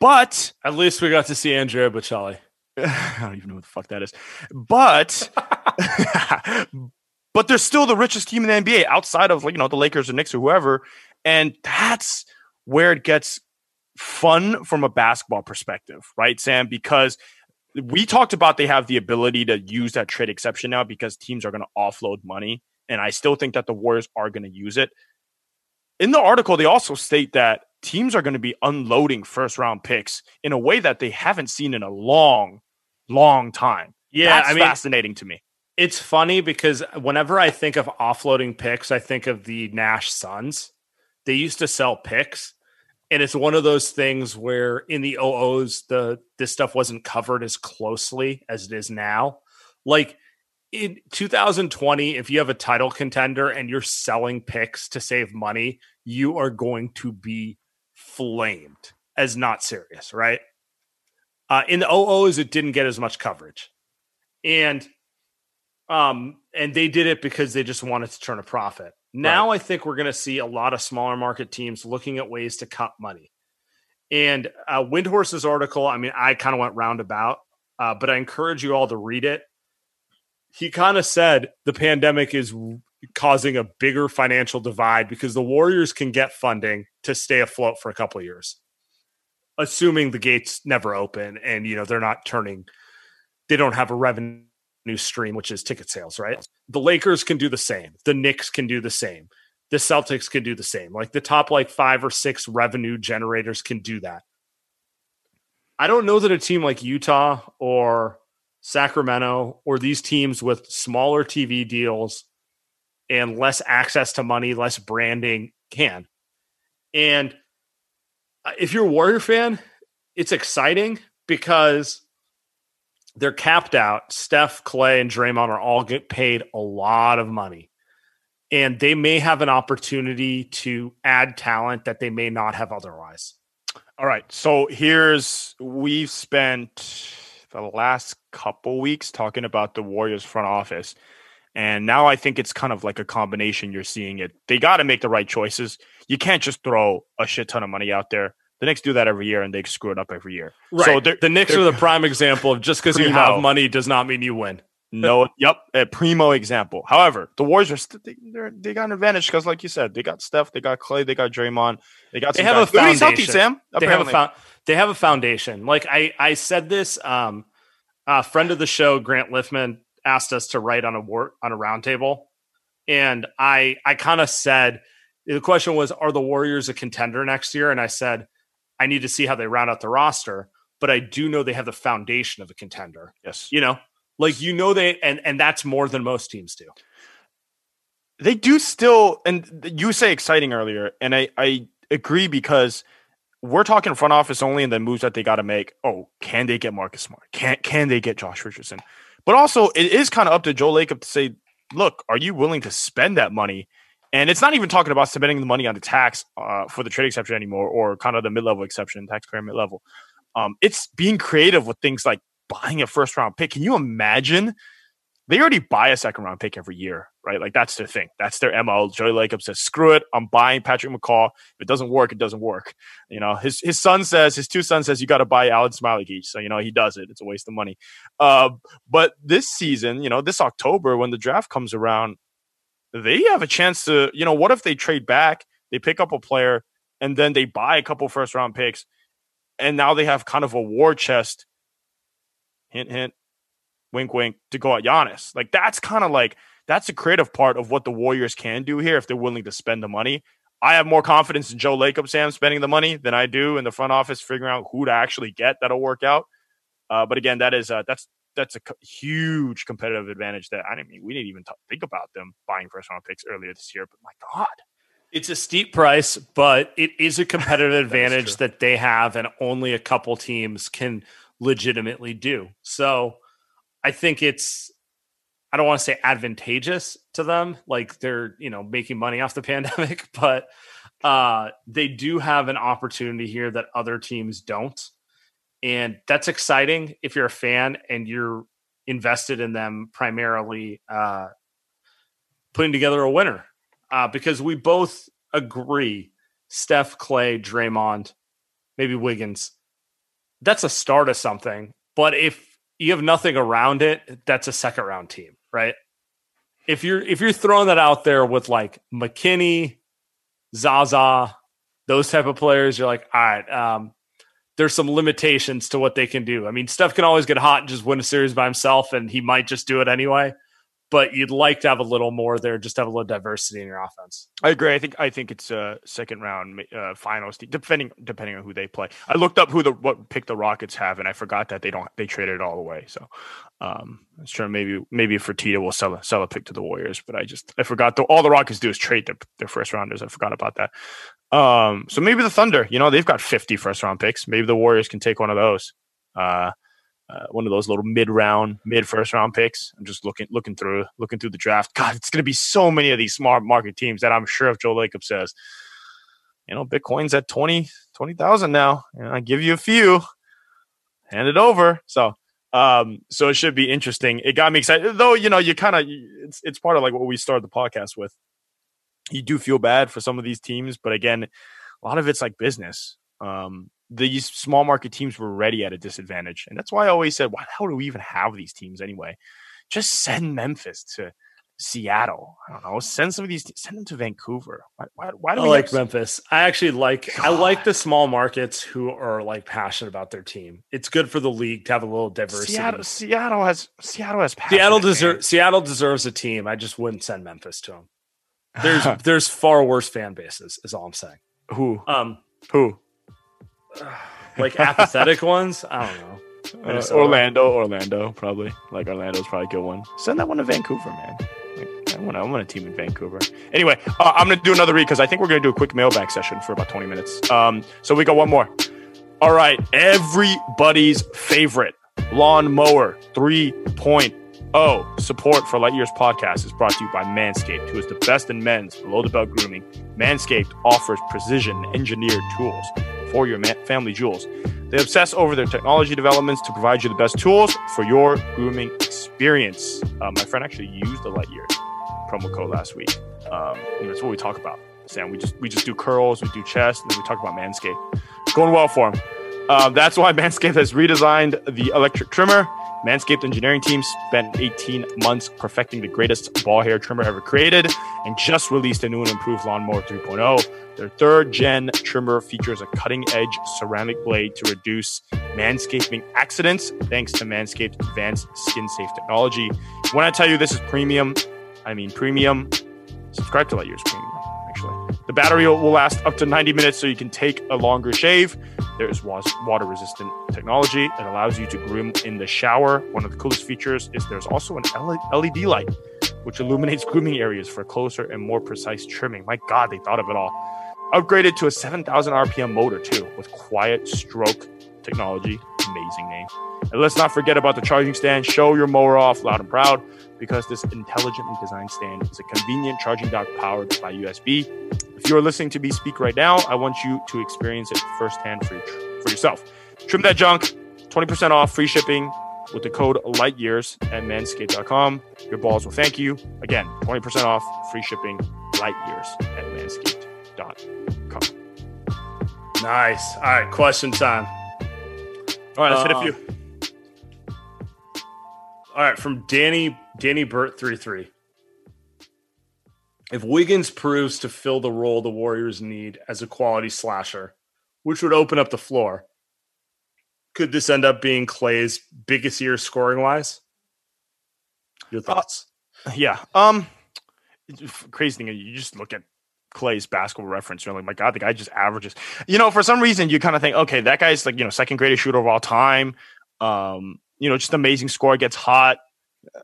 but At least we got to see Andrea Bocelli. I don't even know what the fuck that is. But but they're still the richest team in the NBA outside of like you know the Lakers or Knicks or whoever, and that's where it gets fun from a basketball perspective, right, Saam? Because we talked about they have the ability to use that trade exception now because teams are going to offload money, and I still think that the Warriors are going to use it. In the article, they also state that teams are going to be unloading first round picks in a way that they haven't seen in a long, long time. Yeah, That's I mean, fascinating to me. It's funny because whenever I think of offloading picks, I think of the Nash Suns. They used to sell picks, and it's one of those things where in the OOs, the this stuff wasn't covered as closely as it is now. Like in 2020, if you have a title contender and you're selling picks to save money, you are going to be flamed as not serious, right? Uh, in the OOs, it didn't get as much coverage, and um, and they did it because they just wanted to turn a profit. Now I think we're going to see a lot of smaller market teams looking at ways to cut money. And uh, Windhorst's article, I mean, I kind of went roundabout, uh, but I encourage you all to read it. He kind of said the pandemic is causing a bigger financial divide because the Warriors can get funding to stay afloat for a couple of years, assuming the gates never open and you know they're not turning, they don't have a revenue stream, which is ticket sales, right? The Lakers can do the same. The Knicks can do the same. The Celtics can do the same. Like the top like five or six revenue generators can do that. I don't know that a team like Utah or Sacramento or these teams with smaller TV deals and less access to money, less branding can. And uh, if you're a Warrior fan, it's exciting because they're capped out. Steph, Klay, and Draymond are all get paid a lot of money. And they may have an opportunity to add talent that they may not have otherwise. All right. So here's we've spent the last couple weeks talking about the Warriors front office. And now I think it's kind of like a combination. You're seeing it. They got to make the right choices. You can't just throw a shit ton of money out there. The Knicks do that every year, and they screw it up every year. Right. So the Knicks are the prime example of just because you have money does not mean you win. No, yep, a primo example. However, the Warriors are st- they, they're, got an advantage because, like you said, they got Steph, they got Klay, they got Draymond, they got. They some have a guys. Healthy, foundation. Saam. They have a apparently. fo- they have a foundation. Like I I said this. Um, a friend of the show, Grant Liffmann, asked us to write on a war on a roundtable, and I I kind of said the question was, are the Warriors a contender next year? And I said, I need to see how they round out the roster, but I do know they have the foundation of a contender. Yes, You know, like you know they and and that's more than most teams do. they do still. And you say exciting earlier, and I I agree because we're talking front office only, and the moves that they got to make. Oh, can they get Marcus Smart? Can can they get Josh Richardson? But also, it is kind of up to Joe Lacob to say, look, are you willing to spend that money? And it's not even talking about spending the money on the tax uh, for the trade exception anymore, or kind of the mid-level exception, taxpayer mid-level. Um, it's being creative with things like buying a first-round pick. Can you imagine? They already buy a second-round pick every year, right? Like that's their thing. That's their mo. Joey Lacob says, "Screw it, I'm buying Patrick McCaw. If it doesn't work, it doesn't work." You know, his his son says, his two sons says, "You got to buy Alen Smailagić." So you know he does it. It's a waste of money. Uh, but this season, you know, this October when the draft comes around, they have a chance to, you know, what if they trade back, they pick up a player, and then they buy a couple first round picks, and now they have kind of a war chest. Hint, hint, wink, wink, to go at Giannis. Like that's kind of like that's the creative part of what the Warriors can do here if they're willing to spend the money. I have more confidence in Joe Lacob, Saam, spending the money than I do in the front office figuring out who to actually get that'll work out. Uh, but again, that is uh, that's that's a huge competitive advantage that I didn't mean we didn't even talk, think about them buying first round picks earlier this year. But my God, It's a steep price, but it is a competitive advantage that they have, and only a couple teams can legitimately do. So I think it's, I don't want to say advantageous to them, like they're, you know, making money off the pandemic, but uh, they do have an opportunity here that other teams don't. And that's exciting if you're a fan and you're invested in them primarily uh, putting together a winner uh, because we both agree Steph, Klay, Draymond, maybe Wiggins. That's a start of something. But if you have nothing around it, that's a second round team, right? If you're if you're throwing that out there with like McKinney, Zaza, those type of players, you're like, all right, um, there's some limitations to what they can do. I mean, Steph can always get hot and just win a series by himself, and he might just do it anyway. But you'd like to have a little more there, just have a little diversity in your offense. I agree. I think I think it's a second round uh, finals, depending depending on who they play. I looked up who the what pick the Rockets have, and I forgot that they don't they traded it all away. So, um, I'm sure maybe maybe Fertitta will sell a sell a pick to the Warriors, but I just I forgot. The, all the Rockets do is trade their their first rounders. I forgot about that. Um, so maybe the Thunder, you know, they've got 50 first round picks. Maybe the Warriors can take one of those. Uh, uh, one of those little mid round, mid first round picks. I'm just looking looking through looking through the draft. God, it's going to be so many of these smart market teams that I'm sure if Joe Lacob says, you know, Bitcoin's at 20 20,000 now, and I give you a few, hand it over. So, um, so it should be interesting. It got me excited, though. You know, you kind of it's it's part of like what we started the podcast with. You do feel bad for some of these teams, but again, a lot of it's like business. Um, these small market teams were already at a disadvantage. And that's why I always said, why the hell do we even have these teams anyway? Just send Memphis to Seattle. I don't know. Send some of these, send them to Vancouver. Why, why, why do I we like have- Memphis. I actually like I like the small markets who are like passionate about their team. It's good for the league to have a little diversity. Seattle, Seattle has Seattle has Seattle deserves. Seattle deserves a team. I just wouldn't send Memphis to them. There's there's far worse fan bases. Is all I'm saying. who Um, who like apathetic ones. I don't know. Uh, Orlando, Orlando, probably. Like Orlando's probably a good one. Send that one to Vancouver, man. Like, I want, I want a team in Vancouver. Anyway, uh, I'm gonna do another read because I think we're gonna do a quick mailbag session for about 20 minutes. Um, so we got one more. All right, everybody's favorite lawnmower 3.0 support for Light Years podcast is brought to you by Manscaped, who is the best in men's below the belt grooming. Manscaped offers precision engineered tools for your family jewels. They obsess over their technology developments to provide you the best tools for your grooming experience. Uh, my friend actually used the Lightyear promo code last week. Um, that's what we talk about. Saam, we just we just do curls, we do chest, and then we talk about Manscaped. Going well for him. Um, that's why Manscaped has redesigned the electric trimmer. Manscaped engineering team spent 18 months perfecting the greatest ball hair trimmer ever created and just released a new and improved Lawnmower 3.0. Their third gen trimmer features a cutting edge ceramic blade to reduce manscaping accidents thanks to Manscaped advanced skin safe technology. When I tell you this is premium, I mean premium. Subscribe to Lightyear's Premium, actually. The battery will last up to 90 minutes so you can take a longer shave. There is water resistant technology that allows you to groom in the shower. One of the coolest features is there's also an LED light which illuminates grooming areas for closer and more precise trimming. My God, they thought of it all. Upgraded to a 7,000 RPM motor too, with quiet stroke technology. Amazing name. And let's not forget about the charging stand. Show your mower off loud and proud because this intelligently designed stand is a convenient charging dock powered by USB. If you are listening to me speak right now, I want you to experience it firsthand for, for yourself. Trim that junk, 20% off, free shipping with the code LIGHTYEARS at manscaped.com. Your balls will thank you. Again, 20% off, free shipping, LIGHTYEARS at manscaped.com. Nice. All right, question time. All right, let's hit a Um, few. All right, from Danny Danny Burt three three. If Wiggins proves to fill the role the Warriors need as a quality slasher, which would open up the floor, could this end up being Klay's biggest year scoring wise? Your thoughts? Yeah. Um, it's- crazy thing you just look at Klay's basketball reference. You're like, my God, the guy just averages. You know, for some reason, you kind of think, okay, that guy's like, you know, second greatest shooter of all time. Um, you know, just amazing score, gets hot.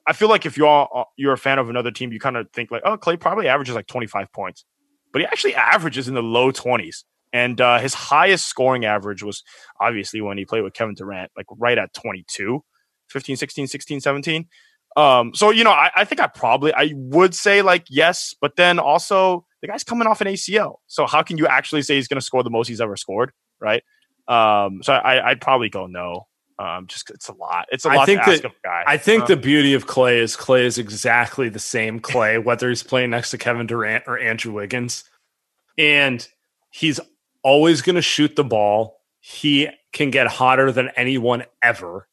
I feel like if you're you're a fan of another team, you kind of think like, oh, Klay probably averages like 25 points, but he actually averages in the low 20s. And uh, his highest scoring average was obviously when he played with Kevin Durant, like right at 22, 15, 16, 16, 17. Um, so you know, I, I think I probably I would say like yes, but then also the guy's coming off an ACL, so how can you actually say he's going to score the most he's ever scored, right? Um, so I, I'd probably go no. Um, just it's a lot. It's a lot I think to ask that- of a guy. I think Uh, the beauty of Klay is Klay is exactly the same Klay, whether he's playing next to Kevin Durant or Andrew Wiggins. And he's always going to shoot the ball. He can get hotter than anyone ever.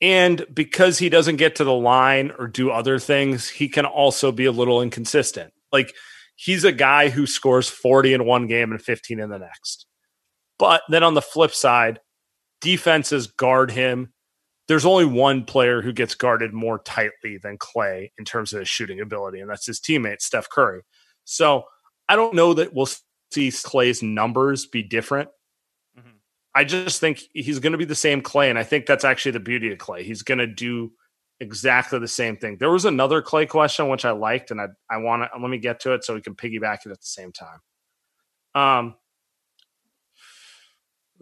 And because he doesn't get to the line or do other things, he can also be a little inconsistent. Like he's a guy who scores 40 in one game and 15 in the next. But then on the flip side, defenses guard him there's only one player who gets guarded more tightly than Klay in terms of his shooting ability, and that's his teammate, Steph Curry. So I don't know that we'll see Klay's numbers be different. Mhm. I just think he's going to be the same Klay, and I think that's actually the beauty of Klay. He's going to do exactly the same thing. There was another Klay question which I liked, and I I want to let me get to it so we can piggyback it at the same time. Um.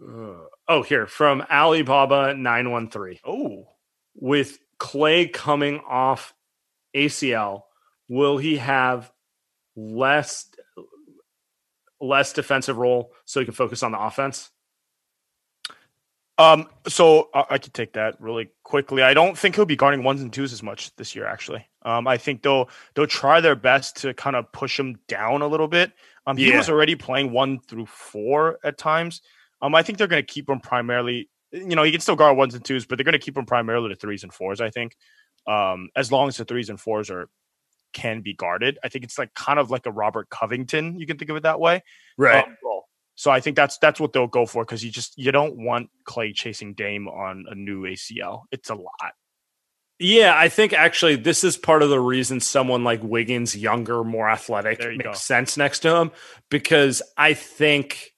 uh, oh, here from Alibaba nine one three. Oh, with Klay coming off ACL, will he have less less defensive role so he can focus on the offense? Um, so I, I could take that really quickly. I don't think he'll be guarding ones and twos as much this year. Actually, um, I think they'll they'll try their best to kind of push him down a little bit. Um, he Yeah. was already playing one through four at times. Um, I think they're going to keep him primarily. You know, he can still guard ones and twos, but they're going to keep him primarily to threes and fours. I think, um, as long as the threes and fours are can be guarded, I think it's like kind of like a Robert Covington. You can think of it that way. um, role. So I think that's that's what they'll go for because you just you don't want Klay chasing Dame on a new ACL. It's a lot. Yeah, I think actually this is part of the reason someone like Wiggins, younger, more athletic, you makes go. sense next to him because I think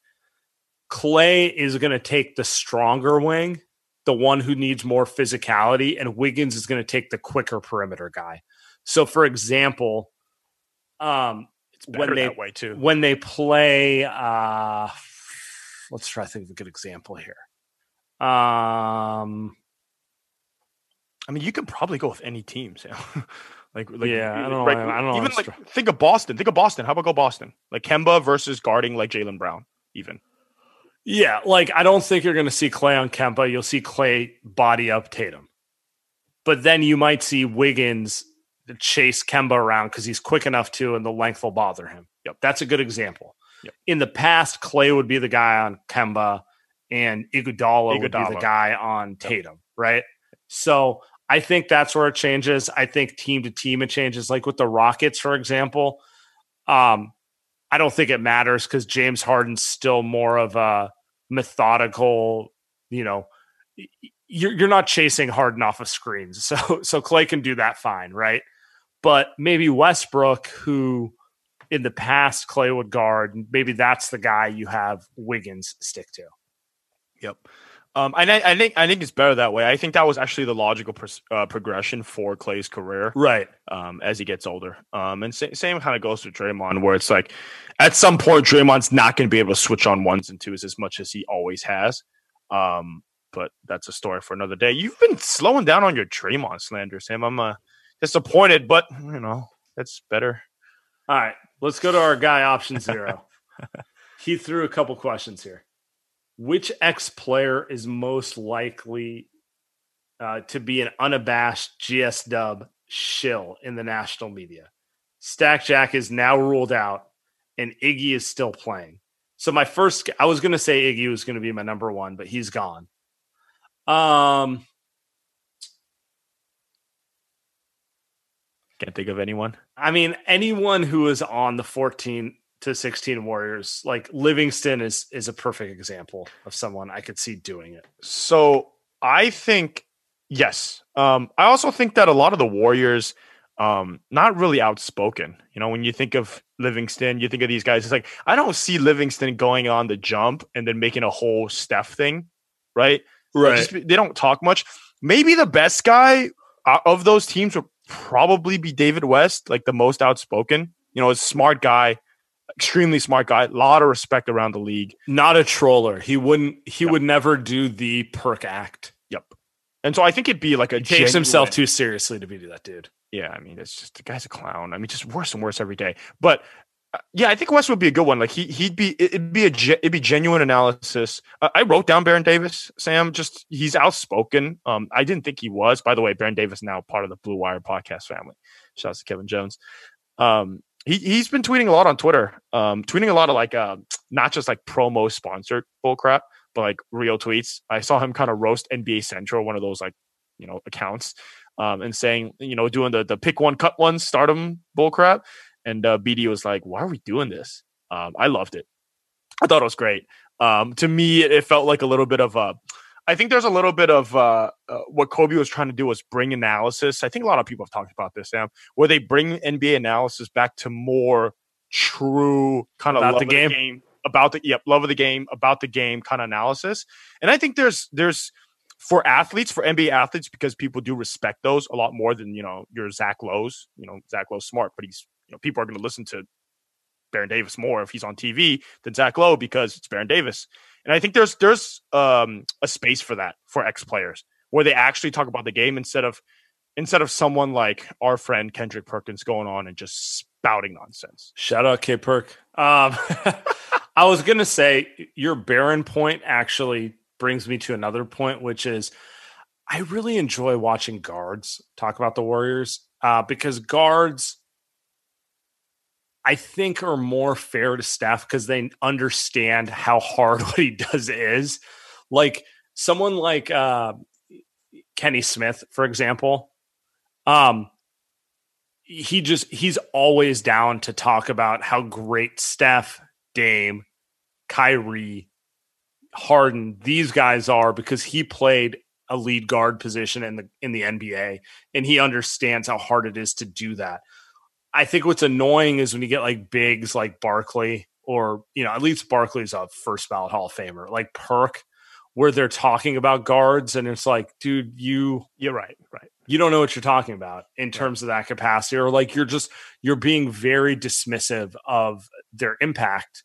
Klay is going to take the stronger wing, the one who needs more physicality, and Wiggins is going to take the quicker perimeter guy. So, for example, um, when they that way too. when they play, uh, let's try to think of a good example here. Um, I mean, you can probably go with any team, Saam. like, like, Yeah, I don't know, I don't Even it's like, think of Boston. Think of Boston. How about go Boston? Like Kemba versus guarding like Jaylen Brown. Even Yeah, like I don't think you're going to see Klay on Kemba. You'll see Klay body up Tatum, but then you might see Wiggins chase Kemba around because he's quick enough to, and the length will bother him. Yep, that's a good example. Yep. In the past, Klay would be the guy on Kemba, and Iguodala, would be Iguodala. the guy on Tatum, right? So I think that's where it changes. I think team to team it changes. Like with the Rockets, for example, um, I don't think it matters because James Harden's still more of a methodical, you know, you're you're not chasing Harden off of screens. So so Klay can do that fine, right? But maybe Westbrook, who in the past Klay would guard, maybe that's the guy you have Wiggins stick to. Yep. Um, and I, I think I think it's better that way. I think that was actually the logical uh, progression for Klay's career. Right. um, as he gets older. Um, and sa- same kind of goes for Draymond, where it's like at some point Draymond's not going to be able to switch on ones and twos as much as he always has. Um, but that's a story for another day. You've been slowing down on your Draymond slander, Saam. I'm uh, disappointed, but you know that's better. All right, let's go to our guy option zero. he threw a couple questions here. Which ex player is most likely uh, to be an unabashed GS dub shill in the national media? Stack Jack is now ruled out, and Iggy is still playing. So my first, I was going to say Iggy was going to be my number one, but he's gone. Um, Can't think of anyone. I mean, anyone who is on the 14 to 16 Warriors, like Livingston is is a perfect example of someone I could see doing it. So I think yes. Um, I also think that a lot of the Warriors, um, not really outspoken. You know, when you think of Livingston, you think of these guys. It's like I don't see Livingston going on the jump and then making a whole Steph thing, right? They just- they don't talk much. Maybe the best guy uh, of those teams would probably be David West, like the most outspoken. You know, a smart guy, extremely smart guy, a lot of respect around the league. Not a troller. He wouldn't he Yep. would never do the perk act. Yep. And so I think it'd be like a He takes himself too seriously to be that dude. Yeah, I mean, it's just the guy's a clown. I mean, just worse and worse every day. But yeah, I think West would be a good one. Like he he'd be it- it'd be a it'd be genuine analysis. Uh, I wrote down Baron Davis. Saam, just he's outspoken. Um, I didn't think he was. By the way, Baron Davis now part of the Blue Wire podcast family. Shouts to Kevin Jones. Um, he he's been tweeting a lot on Twitter. Um, tweeting a lot of like uh, not just like promo sponsored bullcrap, but like real tweets. I saw him kind of roast NBA Central, one of those like you know accounts um, and saying, you know, doing the the pick one, cut one, stardom bullcrap. And uh, BD was like, "Why are we doing this?" Um, I loved it. I thought it was great. Um, to me, it, it felt like a little bit of a. I think there's a little bit of uh, uh, what Kobe was trying to do was bring analysis. I think a lot of people have talked about this, Saam, where they bring NBA analysis back to more true kind of love the of game? about the yep love of the game, about the game kind of analysis. And I think there's there's for athletes, for NBA athletes, because people do respect those a lot more than you know your Zach Lowe's. You know, Zach Lowe's smart, but he's know people are going to listen to Baron Davis more if he's on TV than Zach Lowe because it's Baron Davis. And I think there's there's um, a space for that for ex players where they actually talk about the game instead of instead of someone like our friend Kendrick Perkins going on and just spouting nonsense. Shout out K Perk. Um, I was gonna say your Baron point actually brings me to another point, which is I really enjoy watching guards talk about the Warriors uh, because guards, I think, are more fair to Steph because they understand how hard what he does is. Like someone like uh, Kenny Smith, for example, um, he just he's always down to talk about how great Steph, Dame, Kyrie, Harden, these guys are because he played a lead guard position in the in the NBA and he understands how hard it is to do that. I think what's annoying is when you get like bigs like Barkley or you know at least Barkley's a first ballot Hall of Famer like Perk where they're talking about guards and it's like dude you You're right, right. you don't know what you're talking about in terms of that capacity or like you're just you're being very dismissive of their impact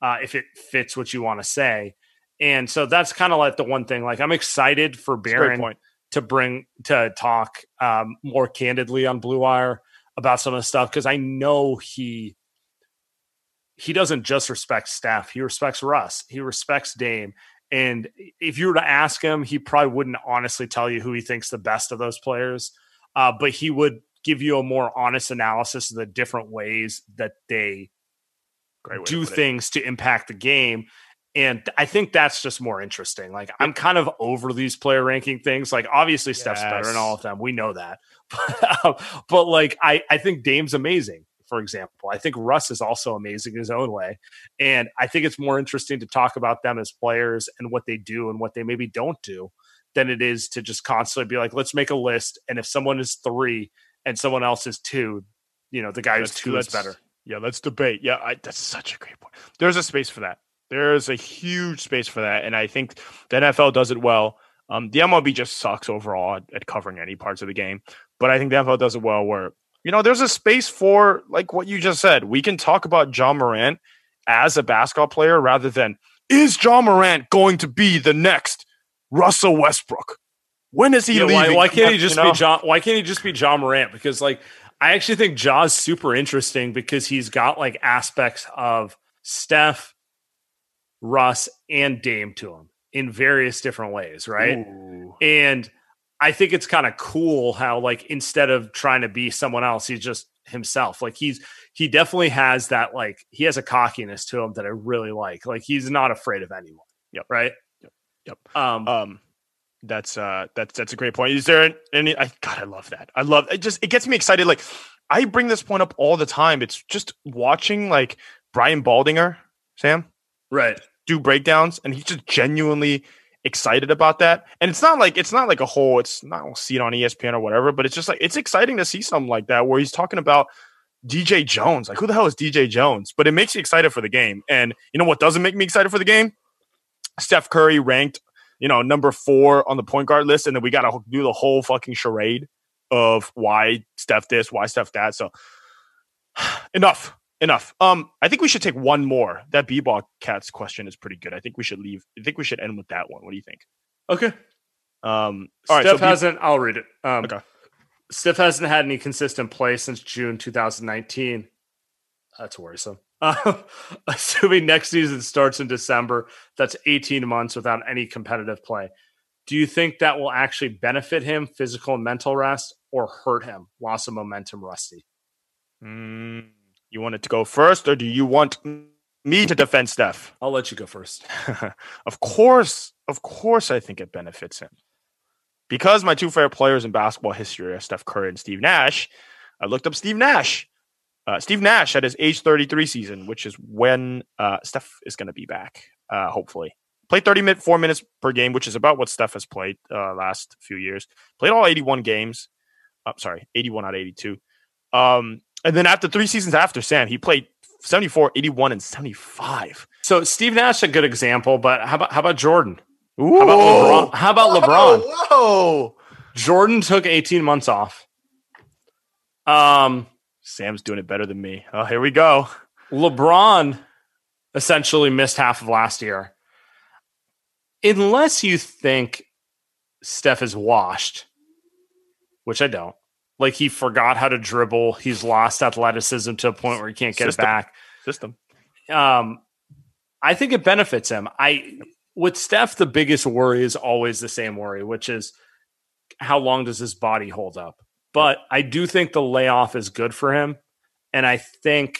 uh, if it fits what you want to say. And so that's kind of like the one thing like i'm excited for baron to bring to talk um, more candidly on blue wire about some of the stuff because i know he he doesn't just respect Steph, he respects Russ, he respects Dame. And if you were to ask him, he probably wouldn't honestly tell you who he thinks the best of those players, uh, but he would give you a more honest analysis of the different ways that they do things to impact the game. And I think that's just more interesting. Like I'm kind of over these player ranking things. Like obviously Steph's yes. better than all of them. We know that. But, um, but like I, I think Dame's amazing, for example. I think Russ is also amazing in his own way. And I think it's more interesting to talk about them as players and what they do and what they maybe don't do than it is to just constantly be like, let's make a list. And if someone is three and someone else is two, you know, the guy who's two is better. Yeah, let's debate. Yeah, I, that's such a great point. There's a space for that. There's a huge space for that, and I think the NFL does it well. Um, the MLB just sucks overall at, at, covering any parts of the game, but I think the NFL does it well. Where you know there's a space for like what you just said. We can talk about Ja Morant as a basketball player rather than is Ja Morant going to be the next Russell Westbrook? When is he yeah, leaving? Why, why can't he just you know? be John? Why can't he just be John Morant? Because like I actually think Ja's super interesting because he's got like aspects of Steph, Russ, and Dame to him in various different ways, right? Ooh. And I think it's kind of cool how like instead of trying to be someone else, he's just himself. Like he's he definitely has that like he has a cockiness to him that I really like. Like he's not afraid of anyone. Yep. Right. Yep. Yep. Um, um that's uh that's that's a great point. Is there any I god I love that. I love it just it gets me excited. Like I bring this point up all the time. It's just watching like Brian Baldinger, Saam. Right. Do breakdowns and he's just genuinely excited about that. And it's not like it's not like a whole it's not we'll see it on ESPN or whatever, but it's just like it's exciting to see something like that where he's talking about DJ Jones. Like who the hell is DJ Jones? But it makes you excited for the game. And you know what doesn't make me excited for the game? Steph Curry ranked you know, number four on the point guard list, and then we got to do the whole fucking charade of why Steph this, why Steph that. So enough, enough. Um, I think we should take one more. That B-ball cats question is pretty good. I think we should leave. I think we should end with that one. What do you think? Okay. Um, all Steph right, so hasn't. B- I'll read it. Um, okay. Steph hasn't had any consistent play since June 2019. That's worrisome. Uh, assuming next season starts in December, that's 18 months without any competitive play. Do you think that will actually benefit him, physical and mental rest, or hurt him, loss of momentum, rusty? Mm, you want it to go first, or do you want me to defend Steph? I'll let you go first. of course, of course, I think it benefits him. Because my two favorite players in basketball history are Steph Curry and Steve Nash, I looked up Steve Nash. Uh, Steve Nash at his age 33 season, which is when uh, Steph is going to be back, uh, hopefully. Played 30 minutes, four minutes per game, which is about what Steph has played uh, last few years. Played all 81 games. Uh, sorry, 81 out of 82. Um, and then after three seasons after Saam, he played 74, 81, and 75. So Steve Nash a good example, but how about how about Jordan? Ooh. How about LeBron? How about LeBron? Whoa, whoa. Jordan took 18 months off. Um, Saam's doing it better than me. Oh, here we go. LeBron essentially missed half of last year. Unless you think Steph is washed, which I don't. Like he forgot how to dribble. He's lost athleticism to a point where he can't get System. it back. System. Um, I think it benefits him. I with Steph, the biggest worry is always the same worry, which is how long does his body hold up? But I do think the layoff is good for him. And I think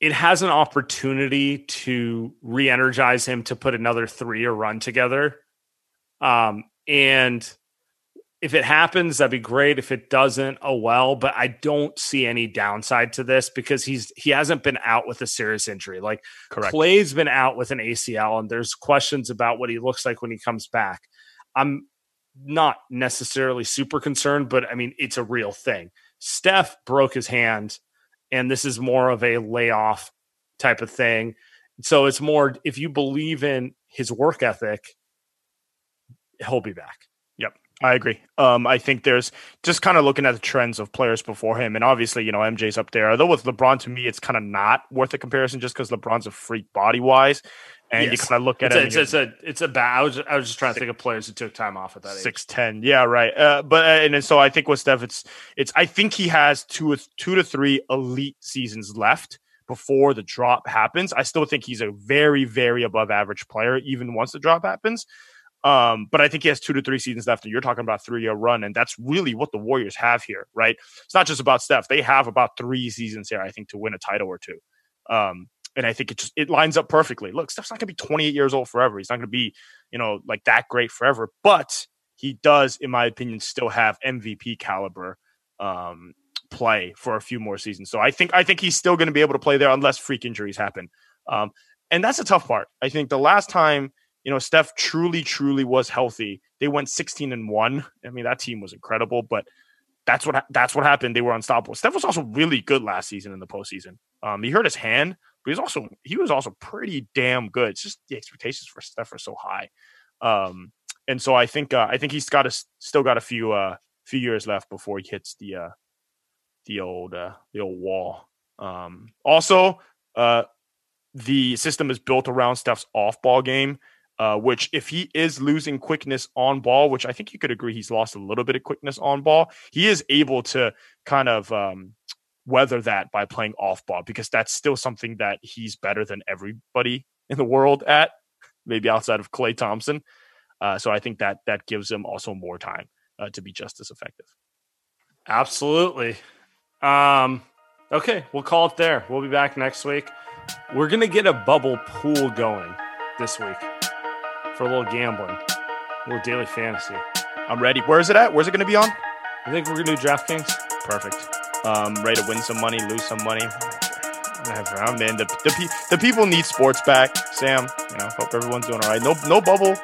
it has an opportunity to re energize him to put another three or run together. Um, and if it happens, that'd be great. If it doesn't, oh well. But I don't see any downside to this because he's he hasn't been out with a serious injury. Like Correct. Klay's been out with an ACL, and there's questions about what he looks like when he comes back. I'm not necessarily super concerned, but I mean, it's a real thing. Steph broke his hand, and this is more of a layoff type of thing. So it's more if you believe in his work ethic, he'll be back. I agree. Um, I think there's just kind of looking at the trends of players before him, and obviously, you know, MJ's up there. Although with LeBron, to me, it's kind of not worth a comparison just because LeBron's a freak body wise, and Yes. you kind of look at It's a, it's, a, it's a it's a bad. I was I was just trying to think of players who took time off at that age. six ten. Yeah, right. Uh, but uh, and then so I think with Steph, it's it's I think he has two two to three elite seasons left before the drop happens. I still think he's a very very above average player even once the drop happens. Um, but I think he has two to three seasons left, and you're talking about three year run, and that's really what the Warriors have here, right? It's not just about Steph; they have about three seasons here, I think, to win a title or two. Um, and I think it just it lines up perfectly. Look, Steph's not going to be 28 years old forever. He's not going to be, you know, like that great forever. But he does, in my opinion, still have MVP caliber um, play for a few more seasons. So I think I think he's still going to be able to play there unless freak injuries happen. Um, and that's a tough part. I think the last time you know Steph truly truly was healthy, they went 16 and one. I mean that team was incredible, but that's what that's what happened. They were unstoppable. Steph was also really good last season in the postseason. Um, he hurt his hand, but he was also he was also pretty damn good. It's just the expectations for Steph are so high, um, and so I think uh, I think he's got a still got a few uh, few years left before he hits the uh, the old uh, the old wall. Um, also, uh, the system is built around Steph's off ball game. Uh, which, if he is losing quickness on ball, which I think you could agree he's lost a little bit of quickness on ball, he is able to kind of um, weather that by playing off ball because that's still something that he's better than everybody in the world at, maybe outside of Klay Thompson. Uh, so I think that that gives him also more time uh, to be just as effective. Absolutely. Um, okay, we'll call it there. We'll be back next week. We're gonna get a bubble pool going this week for a little gambling, a little daily fantasy. I'm ready. Where is it at? Where's it going to be on? I think we're gonna do DraftKings. Perfect. Um, ready to win some money, lose some money. Whatever. I'm in. The, the, pe- the people need sports back. Saam, you know, hope everyone's doing all right. No, no bubble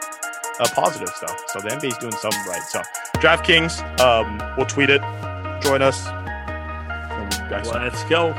uh, positives though. So the NBA's doing something right. So DraftKings, um, we'll tweet it. Join us. And we'll be back soon. Let's go.